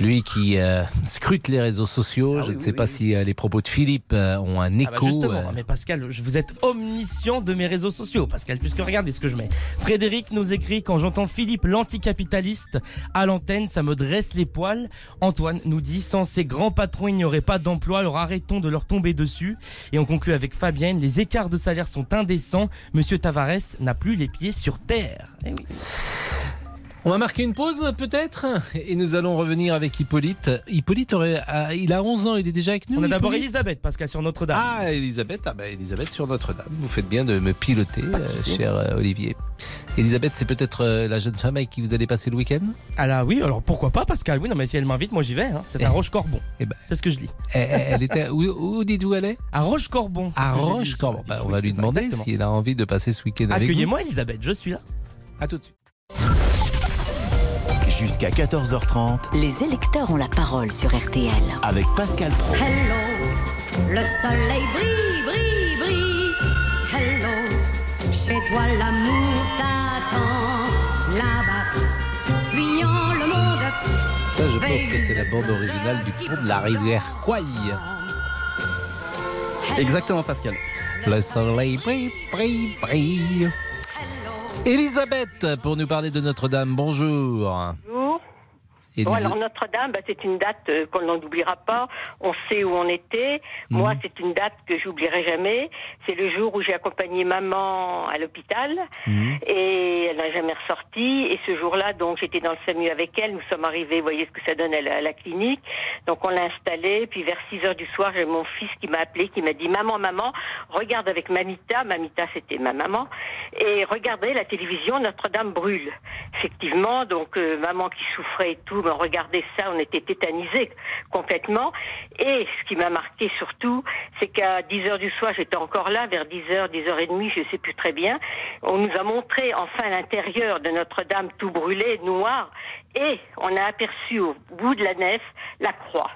lui qui euh, scrute les réseaux sociaux. Je ne sais pas si euh, les propos de Philippe euh, ont un Ah bah écho. justement, mais Pascal, je- vous êtes omniscient de mes réseaux sociaux, Pascal, puisque regardez ce que je mets. Frédéric nous écrit quand j'entends Philippe l'anticapitaliste à l'antenne, ça me dresse les poils. Antoine nous dit sans ces grands patrons, il n'y aurait pas d'emploi, alors arrêtons de leur tomber dessus. Et on conclut avec Fabienne, les écarts de salaire sont indécents. Monsieur Tavares n'a plus les pieds sur terre. Eh. On va marquer une pause peut-être? Et nous allons revenir avec Hippolyte. Hippolyte aurait, ah, il a 11 ans, il est déjà avec nous. On a d'abord Elisabeth, Pascal, sur Notre-Dame. Ah, Elisabeth, ah bah, Elisabeth sur Notre-Dame. Vous faites bien de me piloter, euh, cher euh, Olivier. Elisabeth, c'est peut-être euh, la jeune femme avec qui vous allez passer le week-end? Ah là oui, alors pourquoi pas Pascal? Oui, non mais si elle m'invite, moi j'y vais. hein. C'est à Roche-Corbon. Eh ben, C'est ce que je dis. elle, elle- elle était où, où dites-vous elle est? À Roche-Corbon. À. Roche-Corbon. Bah, on va lui demander si elle a envie de passer ce week-end avec vous. Accueillez-moi Elisabeth, je suis là. À tout de suite. Jusqu'à 14h30 Les électeurs ont la parole sur RTL. avec Pascal Pro. Hello, le soleil brille, brille, brille. Hello, chez toi l'amour t'attend. Là-bas, fuyant le monde. Ça, je pense que c'est la bande originale du pont de la rivière Kouaï. Exactement, Pascal. Le soleil brille, brille, brille. Elisabeth, pour nous parler de Notre-Dame, bonjour. Bonjour. Bon, alors Notre-Dame, bah, c'est une date euh, qu'on n'oubliera pas. On sait où on était. Mhm. Moi, c'est une date que j'oublierai jamais. C'est le jour où j'ai accompagné maman à l'hôpital Mhm. et elle n'a jamais ressorti. Et ce jour-là, donc, j'étais dans le SAMU avec elle. Nous sommes arrivés, vous voyez ce que ça donne à la, à la clinique. Donc, on l'a installée. Puis vers 6 heures du soir, j'ai mon fils qui m'a appelé, qui m'a dit, maman, maman, regarde avec Mamita. Mamita, c'était ma maman. Et regardez la télévision, Notre-Dame brûle. Effectivement, donc, euh, maman qui souffrait et tout, ben, regardez ça, on était tétanisés complètement. Et ce qui m'a marqué surtout, c'est qu'à 10 heures du soir, j'étais encore là, vers 10 heures, 10 heures et demie, je sais plus très bien. On nous a montré enfin l'intérieur de Notre-Dame tout brûlé, noir, et on a aperçu au bout de la nef la croix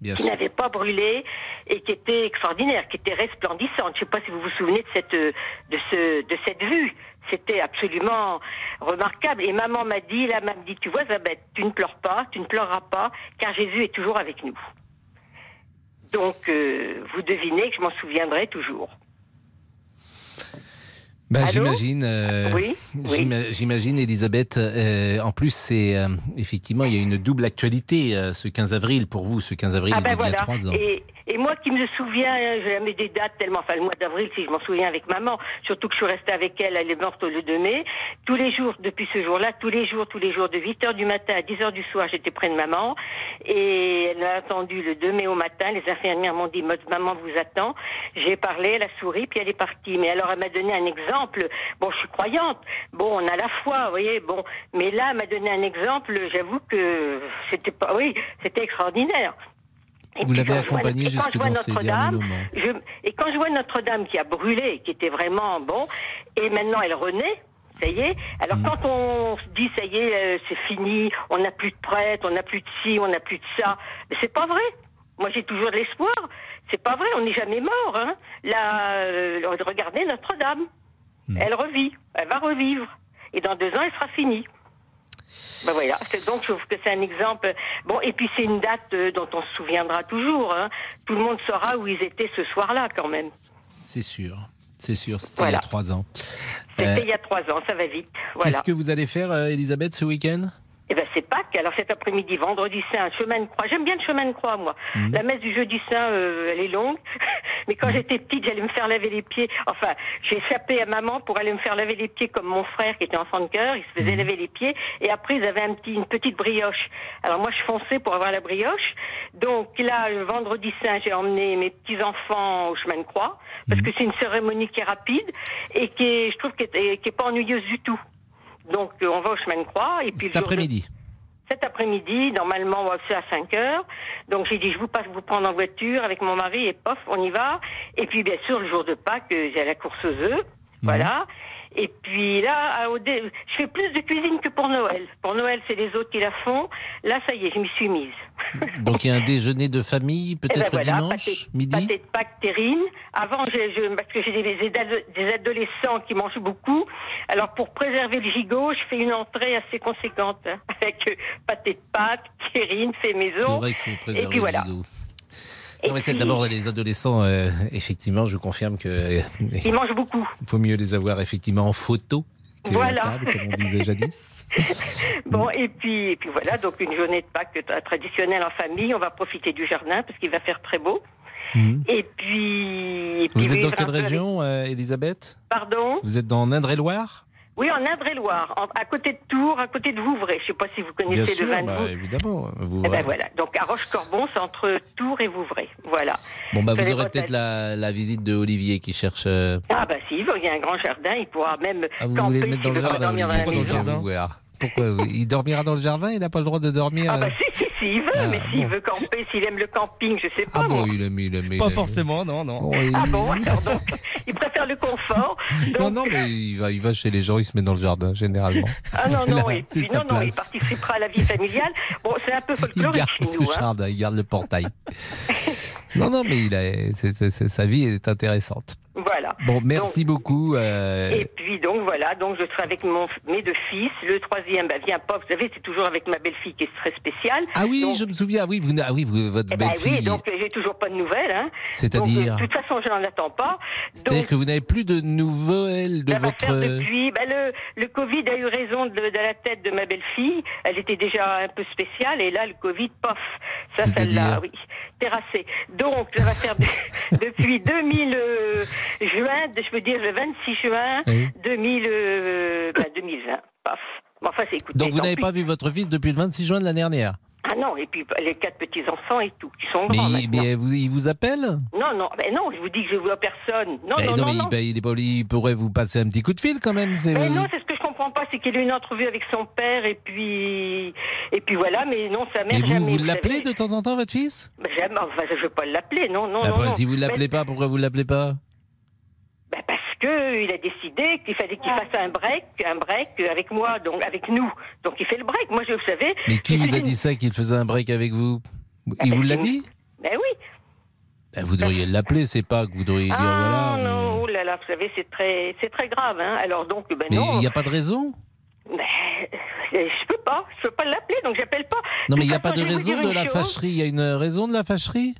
Bien qui n'avait pas brûlé et qui était extraordinaire, qui était resplendissante. Je ne sais pas si vous vous souvenez de cette euh, de ce de cette vue. C'était absolument remarquable. Et maman m'a dit, là, m'a dit, tu vois, Zabeth, tu ne pleures pas, tu ne pleureras pas, car Jésus est toujours avec nous. Donc, euh, vous devinez que je m'en souviendrai toujours. Allô j'imagine, euh, Oui, oui. j'ima- j'imagine, Elisabeth. euh, en plus, c'est effectivement, il y a une double actualité ce 15 avril pour vous, ce 15 avril Ah ben d'il y a voilà. trois ans. Et, et moi qui me souviens, hein, j'ai jamais des dates tellement, enfin le mois d'avril, si je m'en souviens avec maman, surtout que je suis restée avec elle, elle est morte le 2 mai. Tous les jours, depuis ce jour-là, tous les jours, tous les jours, de 8 heures du matin à 10 heures du soir, j'étais près de maman. Et elle m'a attendu le 2 mai au matin. Les infirmières m'ont dit, maman vous attend. J'ai parlé, elle a souri, puis elle est partie. Mais alors elle m'a donné un exemple. Bon, je suis croyante. Bon, on a la foi, vous voyez. Bon, mais là, elle m'a donné un exemple. J'avoue que c'était pas, oui, c'était extraordinaire. Et Vous l'avez quand je vois- accompagnée et quand jusque dans ces Notre-Dame, derniers moments. je- et quand je vois Notre-Dame qui a brûlé, qui était vraiment bon, et maintenant elle renaît, ça y est. Alors Mm. quand on se dit ça y est, euh, c'est fini, on n'a plus de prêtre, on n'a plus de ci, on n'a plus de ça, mais c'est pas vrai. Moi j'ai toujours de l'espoir. C'est pas vrai, on n'est jamais mort. Hein. Là, euh, regardez Notre-Dame, Mm. elle revit, elle va revivre, et dans deux ans elle sera finie. Ben voilà, c'est donc je trouve que c'est un exemple. Bon, et puis c'est une date euh, dont on se souviendra toujours. Hein. Tout le monde saura où ils étaient ce soir-là, quand même. C'est sûr, c'est sûr. C'était il y a trois ans. C'était Euh, il y a trois ans, ça va vite. Voilà. Qu'est-ce que vous allez faire, euh, Elisabeth, ce week-end? C'est Pâques. Alors cet après-midi, vendredi saint, chemin de croix. J'aime bien le chemin de croix, moi. Mhm. La messe du jeudi saint, euh, elle est longue. Mais quand j'étais petite, j'allais me faire laver les pieds. Enfin, j'ai échappé à maman pour aller me faire laver les pieds comme mon frère qui était enfant de cœur. Il se faisait laver les pieds. Et après, ils avaient un petit, une petite brioche. Alors moi, je fonçais pour avoir la brioche. Donc là, le vendredi saint, j'ai emmené mes petits-enfants au chemin de croix. Parce que c'est une cérémonie qui est rapide et qui est, je trouve, qui est, qui est pas ennuyeuse du tout. Donc euh, on va au chemin de croix. Et puis Cet de- après-midi. Cet après-midi, normalement, c'est à 5 heures. Donc j'ai dit, je vous passe vous prendre en voiture avec mon mari et pof, on y va. Et puis bien sûr, le jour de Pâques, euh, j'ai la course aux œufs. Voilà. Et puis là, je fais plus de cuisine que pour Noël. Pour Noël, c'est les autres qui la font. Là, ça y est, je m'y suis mise. Donc il y a un déjeuner de famille, Eh ben peut-être voilà, dimanche, pâté, midi? pâté de Pâques terrine. Avant, je, je- parce que j'ai des, des ado- des adolescents qui mangent beaucoup. Alors pour préserver le gigot, je fais une entrée assez conséquente hein, avec euh, pâté de Pâques, terrine, fait C'est maison. vrai qu'il faut préserver Et puis voilà. le gigot. Non, mais c'est d'abord les adolescents, euh, effectivement, je confirme que euh, Ils mangent beaucoup. il faut mieux les avoir effectivement en photo que Voilà. table, comme on disait jadis. Bon, et puis, et puis voilà, donc une journée de Pâques tra- traditionnelle en famille. On va profiter du jardin parce qu'il va faire très beau. Et puis. et puis Vous êtes dans quelle région, euh, Elisabeth? Pardon? Vous êtes dans Indre-et-Loire Oui, en Indre-et-Loire, en- à côté de Tours, à côté de Vouvray. Je ne sais pas si vous Bien connaissez sûr, le vin de bah, évidemment. Vous, Eh ben voilà. donc à Roche-Corbon, c'est entre Tours et Vouvray. Voilà. Bon, bah, Vous aurez peut-être la, la visite de Olivier qui cherche. euh, Ah bah si, il y a un grand jardin, il pourra même Ah, vous camper voulez le mettre dans s'il le jardin dans Olivier, la pourquoi Il dormira dans le jardin Il n'a pas le droit de dormir Ah bah euh, si, si, si, il veut, Ah, mais s'il bon. veut camper, s'il aime le camping, je sais pas Ah moi. bon, il aime, il aime. il Pas aime. forcément, non, non. Oh, il- Ah bon, alors donc, il préfère le confort. Non, non, mais il va, il va chez les gens, il se met dans le jardin, généralement. Ah non, non, là- et puis non, non, il place. participera à la vie familiale. Bon, c'est un peu Il folklorique garde chez le. Hein. jardin, il garde le portail. non, non, mais il a, sa vie est intéressante. Voilà. Bon, merci beaucoup. euh, Et puis donc voilà, donc je serai avec mon, mes deux fils. Le troisième, bah, vient pas, vous savez, c'est toujours avec ma belle-fille qui est très spéciale. Ah oui, Donc, je me souviens. Ah oui, vous, ah oui, vous- votre eh ben belle-fille. oui, donc j'ai toujours pas de nouvelles. Hein. C'est-à-dire De toute façon, je n'en attends pas. C'est-à-dire que vous n'avez plus de nouvelles de Ça va votre. faire depuis. bah, le, le Covid a eu raison de, de la tête de ma belle-fille. Elle était déjà un peu spéciale et là, le Covid, pof, ça, ça l'a, oui, terrassé. Donc, ça va faire de- depuis 2000 euh, juin, je veux dire le 26 juin Oui. 2000, euh, bah, 2020, pof. Bon, enfin, écoutez. Donc vous n'avez pas vu votre fils depuis le 26 juin de l'année dernière. Ah non, et puis les quatre petits enfants et tout, qui sont Mais, grands maintenant. mais vous, il vous appelle Non, non, non, je vous dis que je vois personne. Non, non, non, mais non. il- ben, il, est pas- il pourrait vous passer un petit coup de fil quand même. Mais non, c'est ce que je comprends pas, c'est qu'il a eu une entrevue avec son père et puis et puis voilà, mais non, sa mère Et vous, jamais. vous l'appelez de temps en temps, votre fils Ben, jamais, enfin, je veux pas l'appeler, non, non, Bah, non, après, non. Si vous ne l'appelez Mais- pas, pourquoi vous ne l'appelez pas ben, parce que il a décidé qu'il fallait qu'il fasse un break, un break avec moi, donc avec nous. Donc il fait le break. Moi, je vous savez. Mais qui vous a dit ça, qu'il faisait un break avec vous? Il vous l'a dit? Ben oui. Ben, Vous devriez l'appeler, c'est pas que vous devriez dire ah voilà. non, oh là là, vous savez, c'est très, c'est très grave, hein. Alors donc, ben Mais non. il n'y a pas de raison? Ben, je peux pas, je peux pas l'appeler, donc j'appelle pas. Non, mais il n'y a pas de raison de la chose. fâcherie. Il y a une raison de la fâcherie?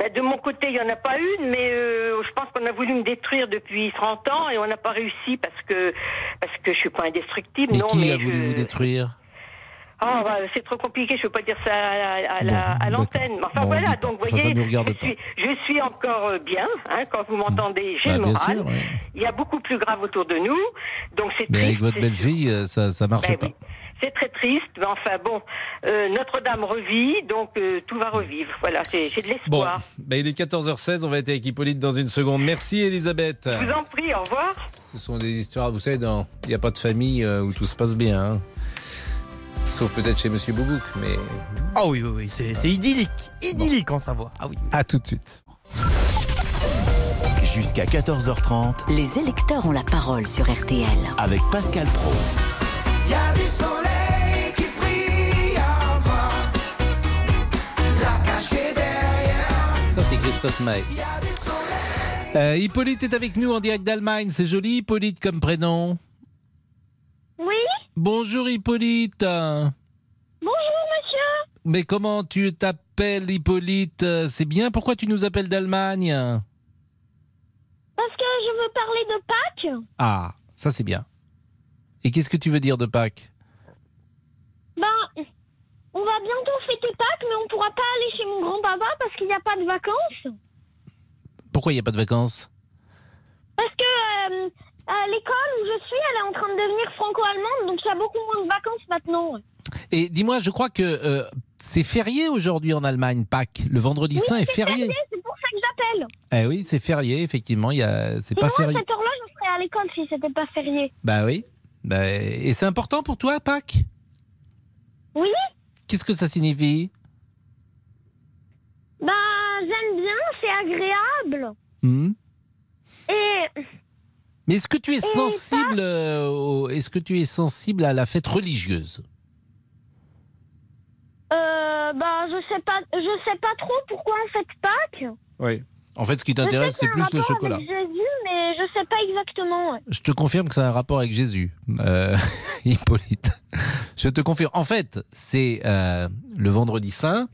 Ben, de mon côté, il n'y en a pas une, mais euh, je pense qu'on a voulu me détruire depuis 30 ans et on n'a pas réussi parce que parce que je suis pas indestructible. Mais non, qui mais a voulu vous détruire? Ah, bah, c'est trop compliqué, je peux pas dire ça à, la- l'antenne. Mais Enfin Bon, voilà, donc vous voyez, je, suis, je suis encore euh, bien, hein, quand vous m'entendez, j'ai Bah, le bien moral. sûr, ouais. Il y a beaucoup plus grave autour de nous, donc c'est Mais avec votre belle-fille, euh, ça ça marche Ben pas. oui. C'est très triste, mais enfin bon, euh, Notre-Dame revit, donc euh, tout va revivre. Voilà, c'est- j'ai de Bon, l'espoir. ben, il est 14h16, on va être avec Hippolyte dans une seconde. Merci Elisabeth. Je vous en prie, au revoir. Ce sont des histoires, vous savez, dans- il n'y a pas de famille euh, où tout se passe bien. hein. Sauf peut-être chez Monsieur Boubouk, mais... Ah oui, oui, oui, c'est c'est idyllique. Idyllique en Savoie. Ah oui. À tout de suite. Jusqu'à 14h30 Les électeurs ont la parole sur RTL. avec Pascal Pro. Euh, Hippolyte est avec nous en direct d'Allemagne. C'est joli, Hippolyte, comme prénom. Oui Bonjour, Hippolyte. Bonjour, monsieur. Mais comment tu t'appelles, Hippolyte? C'est bien? Pourquoi tu nous appelles d'Allemagne? Parce que je veux parler de Pâques. Ah, ça, c'est bien. Et qu'est-ce que tu veux dire de Pâques? On va bientôt fêter Pâques, mais on pourra pas aller chez mon grand-papa parce qu'il n'y a pas de vacances. Pourquoi il n'y a pas de vacances Parce que euh, à l'école où je suis, elle est en train de devenir franco-allemande, donc il y a beaucoup moins de vacances maintenant. Et dis-moi, je crois que euh, c'est férié aujourd'hui en Allemagne, Pâques. Le vendredi saint est férié. C'est pour ça que j'appelle. Eh oui, c'est férié, effectivement. Il a... C'est pas à férié. cette heure-là, je serais à l'école si c'était pas férié. Bah oui. Bah, et c'est important pour toi, Pâques? Oui Qu'est-ce que ça signifie? Ben, j'aime bien, c'est agréable. Hmm? Et Mais est-ce que tu es sensible euh, au- Est-ce que tu es sensible à la fête religieuse? Euh, bah, je sais pas, je sais pas trop pourquoi on fête Pâques. Oui. En fait, ce qui t'intéresse, c'est plus le chocolat. Avec Jésus, mais je sais pas exactement. ouais. Je te confirme que ça a un rapport avec Jésus, euh, Hippolyte. Je te confirme. En fait, c'est euh, le vendredi saint.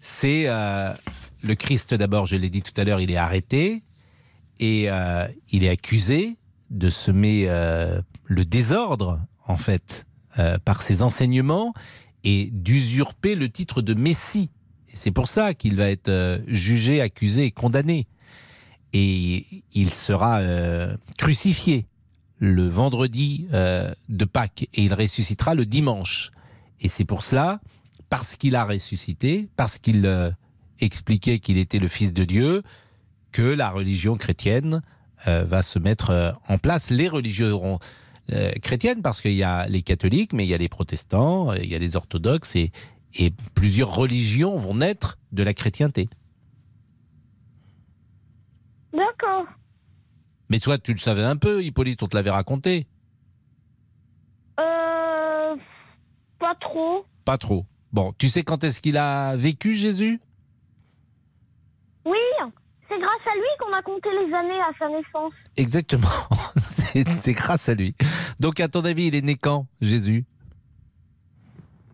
C'est euh, le Christ d'abord, je l'ai dit tout à l'heure, il est arrêté et il est accusé de semer le désordre, en fait, par ses enseignements et d'usurper le titre de Messie. C'est pour ça qu'il va être euh, jugé, accusé et condamné et il sera euh, crucifié le vendredi euh, de Pâques et il ressuscitera le dimanche. Et c'est pour cela, parce qu'il a ressuscité, parce qu'il expliquait qu'il était le Fils de Dieu, que la religion chrétienne va se mettre en place. Les religions euh, chrétiennes, parce qu'il y a les catholiques, mais il y a les protestants, il y a les orthodoxes, et, et plusieurs religions vont naître de la chrétienté. D'accord. Mais toi, tu le savais un peu, Hippolyte, on te l'avait raconté. Euh, pas trop. Pas trop. Bon, tu sais quand est-ce qu'il a vécu, Jésus? Oui, c'est grâce à lui qu'on a compté les années à sa naissance. Exactement. C'est c'est grâce à lui. Donc, à ton avis, il est né quand, Jésus?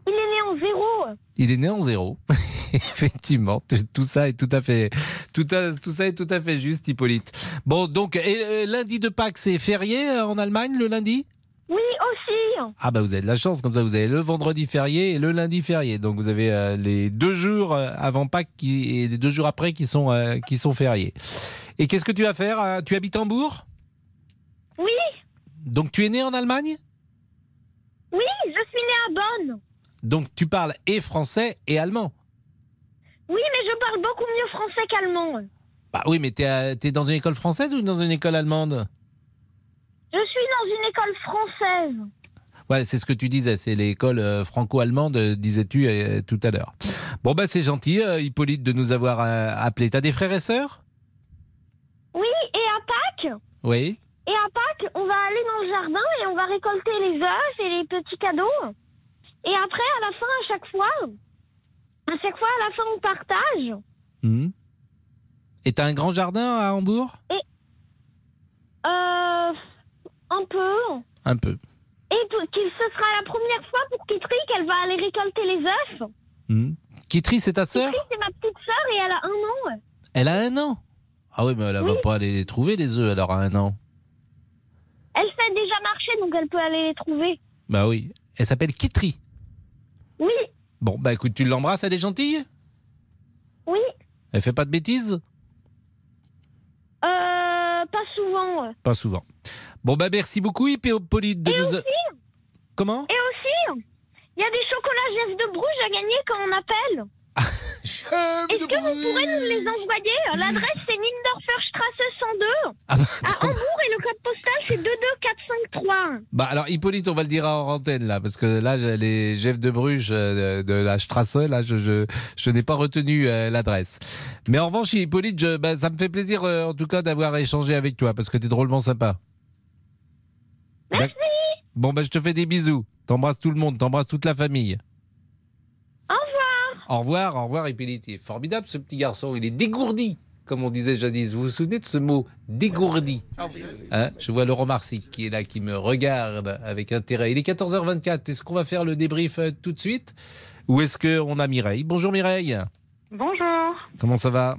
Il est né en zéro. Il est né en zéro. Effectivement, tout ça est tout à fait, tout, à- tout ça est tout à fait juste, Hippolyte. Bon, donc, et, euh, lundi de Pâques, c'est férié euh, en Allemagne, le lundi? Oui, aussi. Ah bah vous avez de la chance, comme ça vous avez le vendredi férié et le lundi férié. Donc vous avez euh, les deux jours avant Pâques qui, et les deux jours après qui sont, euh, qui sont fériés. Et qu'est-ce que tu vas faire Tu habites Hambourg Oui, Donc tu es né en Allemagne? Oui, je suis né à Bonn. Donc tu parles et français et allemand Oui, mais je parle beaucoup mieux français qu'allemand. Bah oui, mais t'es es dans une école française ou dans une école allemande? Je suis dans une école française. Ouais, c'est ce que tu disais, c'est l'école euh, franco-allemande, euh, disais-tu euh, tout à l'heure. Bon bah c'est gentil, euh, Hippolyte, de nous avoir euh, appelé. T'as des frères et sœurs? Oui, et à Pâques Oui. Et à Pâques, on va aller dans le jardin et on va récolter les œufs et les petits cadeaux. Et après, à la fin, à chaque fois, à chaque fois, à la fin, on partage. Mhm. Et t'as un grand jardin à Hambourg? Euh, un peu. Un peu. Et qu'il ce sera la première fois pour Kitri qu'elle va aller récolter les œufs. Mhm. Kitri, c'est ta sœur? Kitri, c'est ma petite sœur et elle a un an. Elle a un an? Ah oui, mais elle va pas aller les trouver, les œufs, alors à un an. Elle sait déjà marcher, donc elle peut aller les trouver. Bah oui. Elle s'appelle Kitri. Oui, Bon, bah écoute, tu l'embrasses, elle est gentille? Oui. Elle fait pas de bêtises? Euh, pas souvent. Pas souvent. Bon, bah merci beaucoup, Hippolyte, de nous... a- Comment? Et aussi, il y a des chocolats Jeff de Bruges à gagner quand on appelle. Est-ce que vous pourrez nous les envoyer? L'adresse c'est Nindorfer Strasse 102 Ah bah, à Hambourg et le code postal c'est 22453. Bah alors Hippolyte, on va le dire en antenne là, parce que là les Jeff de Bruges euh, de la Strasse, là je, je, je n'ai pas retenu euh, l'adresse. Mais en revanche Hippolyte, je- bah, ça me fait plaisir euh, en tout cas d'avoir échangé avec toi, parce que tu es drôlement sympa. Merci. Bon bah je te fais des bisous, t'embrasses tout le monde, t'embrasses toute la famille. Au revoir. Au revoir, Hippolyte. Il est formidable ce petit garçon, il est dégourdi, comme on disait jadis. Vous vous souvenez de ce mot, dégourdi Hein, je vois Laurent Marcy qui est là, qui me regarde avec intérêt. Il est 14h24. Est-ce qu'on va faire le débrief euh, tout de suite? Ou est-ce qu'on a Mireille? Bonjour Mireille. Bonjour, Comment ça va?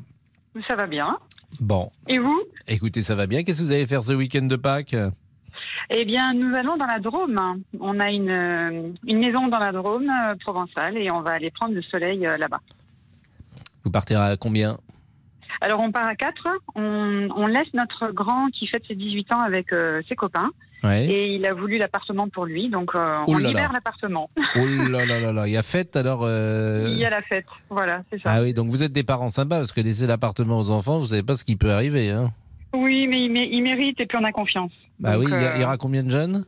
Ça va bien Bon, Et vous? Écoutez, ça va bien. Qu'est-ce que vous allez faire ce week-end de Pâques? Eh bien, nous allons dans la Drôme. On a une, euh, une maison dans la Drôme euh, provençale et on va aller prendre le soleil euh, là-bas. Vous partez à combien? Alors, on part à quatre. On, on laisse notre grand qui fête ses 18 ans avec euh, ses copains. Ouais. Et il a voulu l'appartement pour lui, donc on libère l'appartement. Oh là là là là, il y a fête alors Il y a la fête, voilà, c'est ça. Ah oui, donc vous êtes des parents sympas parce que laisser l'appartement aux enfants, vous savez pas ce qui peut arriver. Hein Oui, mais il, mé- il mérite et puis on a confiance. bah Donc, oui, il y, a- il y euh, aura combien de jeunes?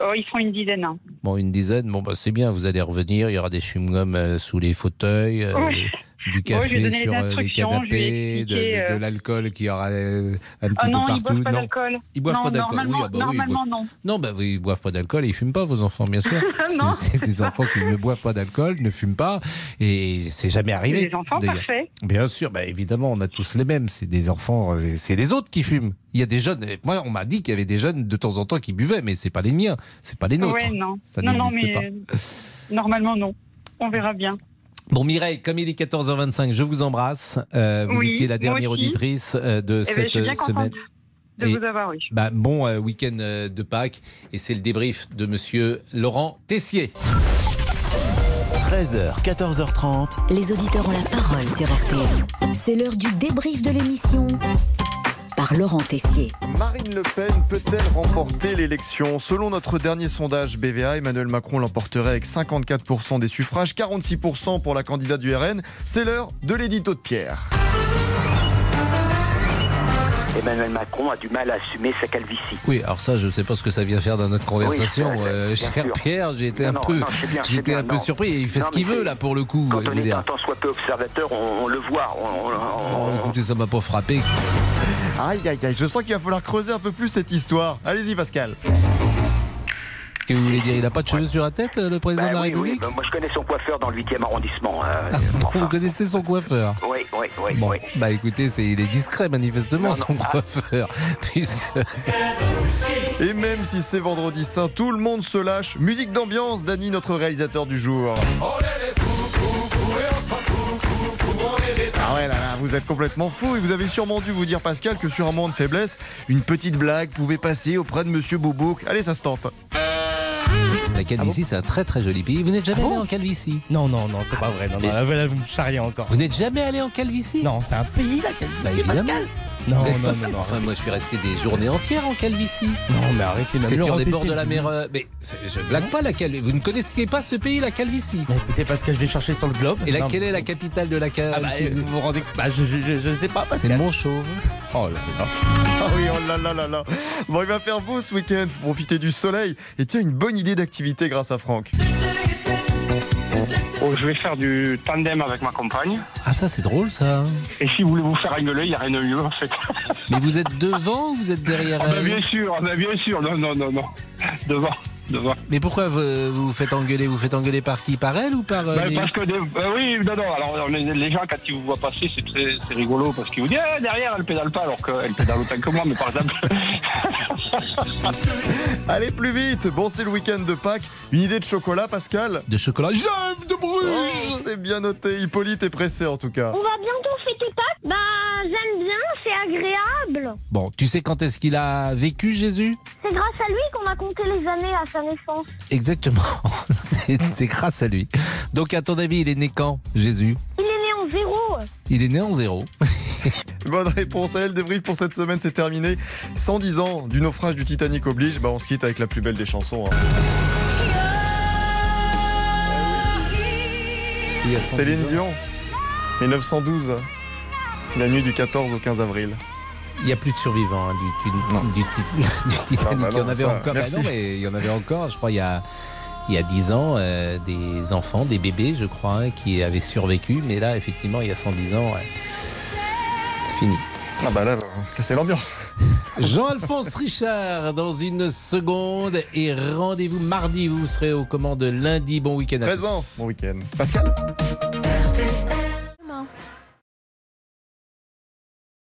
Oh, ils seront une dizaine. hein. Bon, une dizaine, bon, bah, c'est bien, vous allez revenir, il y aura des chewing-gums euh, sous les fauteuils, euh, Oui, du Bon, café donné sur les euh, canapés, de, euh, l'alcool qui aura euh, un petit Ah non, peu ils partout. boivent pas non. d'alcool. Ils boivent Non, pas d'alcool. Oui, normalement- ah bah oui, ils normalement, boivent- non. Non, bah oui, ils boivent pas d'alcool et ils fument pas vos enfants, bien sûr. C'est des enfants qui ne boivent pas d'alcool, ne fument pas et c'est jamais arrivé. Des enfants parfaits. Bien sûr, bah évidemment, on a tous les mêmes. C'est des enfants, c'est les autres qui fument. Il y a des jeunes. Moi, on m'a dit qu'il y avait des jeunes de temps en temps qui buvaient, mais c'est pas les miens, c'est pas les nôtres. Ouais, non. Ça non, mais normalement, non. On verra bien. Bon Mireille, comme il est 14h25, je vous embrasse. Euh, vous Oui, étiez la dernière auditrice euh, de Eh ben, je cette suis bien contente semaine. de Et- vous avoir eu. Bah, bon euh, week-end de Pâques et c'est le débrief de Monsieur Laurent Tessier. 13h, 14h30. Les auditeurs ont la parole sur RTL. C'est l'heure du débrief de l'émission Laurent Tessier. Marine Le Pen peut-elle remporter l'élection Selon notre dernier sondage BVA, Emmanuel Macron l'emporterait avec 54% des suffrages, 46% pour la candidate du RN. C'est l'heure de l'édito de Pierre. Emmanuel Macron a du mal à assumer sa calvitie. Oui, alors ça, je ne sais pas ce que ça vient faire dans notre conversation, Oui, euh, cher sûr. Pierre. J'ai été Non, un non, peu, bien, un peu surpris. Et il fait Non, ce qu'il veut là pour le coup. Quand je on est un tant soit peu observateur, on, on le voit. On, on- on- Oh, écoutez, ça m'a pas frappé. Aïe, aïe, aïe, je sens qu'il va falloir creuser un peu plus cette histoire. Allez-y, Pascal. Que vous voulez dire Il n'a pas de cheveux sur la tête, euh, le président Bah de la oui, oui, République bah, moi je connais son coiffeur dans le 8e arrondissement. euh, Vous connaissez son coiffeur? Oui, oui, oui, Bon, oui. bah écoutez, c'est, il est discret manifestement Non, non, son ah. coiffeur. Puisque... Et même si c'est vendredi saint, tout le monde se lâche. Musique d'ambiance, Dany, notre réalisateur du jour. Ah ouais là là, vous êtes complètement fou et vous avez sûrement dû vous dire Pascal que sur un moment de faiblesse, une petite blague pouvait passer auprès de Monsieur Boubouk. Allez, ça se tente. La Calvitie, c'est un très très joli pays. Vous n'êtes jamais allé en Calvitie Non, non, non, c'est pas vrai. Non, non, là, vous me charriez encore. Vous n'êtes jamais allé en Calvitie Non, c'est un pays, la Calvitie, Bah. Pascal. Non, Vous non, non, non. Enfin, moi, je suis resté des journées entières en Calvitie. Non, mais arrêtez, même C'est sur les bords de la vous- mer. euh, Mais c'est- je blague pas la Calvitie. Vous ne connaissiez pas ce pays, la Calvitie? Mais écoutez, parce que je vais chercher sur le globe. Et Non, laquelle est la capitale de la Ah Calvitie? bah, euh, vous vous rendez bah, je, je, je, je sais pas. C'est Pascal. Montchauve. Oh là là. Ah oui, oh là là là là. Bon, il va faire beau ce week-end, faut profiter du soleil. Et tiens, une bonne idée d'activité grâce à Franck. Oh, je vais faire du tandem avec ma compagne. Ah, ça, c'est drôle, ça. Et si vous voulez vous faire engueuler, il n'y a rien de mieux en fait. Mais vous êtes devant ou vous êtes derrière Ah bah, bien sûr, bah, bien sûr, non, non, non, non. Devant, Mais pourquoi vous vous faites engueuler Vous faites engueuler par qui? Par elle ou par euh, Ben, les- parce que des- ben oui, non, non. Alors les gens quand ils vous voient passer, c'est très, c'est rigolo parce qu'ils vous disent Eh, derrière elle pédale pas alors qu'elle pédale autant que moi. Mais par exemple, Allez plus vite Bon, c'est le week-end de Pâques. Une idée de chocolat, Pascal? De chocolat Jeff de Bruges Oh, C'est bien noté. Hippolyte est pressé en tout cas. On va bientôt fêter Pâques. Bah, j'aime bien, c'est agréable. Bon, tu sais quand est-ce qu'il a vécu Jésus? C'est grâce à lui qu'on a compté les années à sa naissance. Exactement. C'est c'est grâce à lui. Donc, à ton avis, il est né quand, Jésus? Il est né en zéro. Il est né en zéro. Bonne réponse à elle. Débrief pour cette semaine, c'est terminé. 110 ans du naufrage du Titanic oblige. Bah, on se quitte avec la plus belle des chansons. hein. Il y a 110 Céline. Dion, 1912. La nuit du 14 au 15 avril. Il n'y a plus de survivants hein, du, du- du Tit- du Titanic. bah il y en non, avait ça, encore. bah non, mais il y en avait encore. Je crois il y a il y a 10 ans euh, des enfants, des bébés, je crois, hein, qui avaient survécu. Mais là, effectivement, il y a 110 ans, ouais, c'est fini. Ah bah là, c'est l'ambiance. Jean-Alphonse Richard dans une seconde et rendez-vous mardi. Vous serez aux commandes lundi. Bon week-end à Présent. tous. Bon week-end. Pascal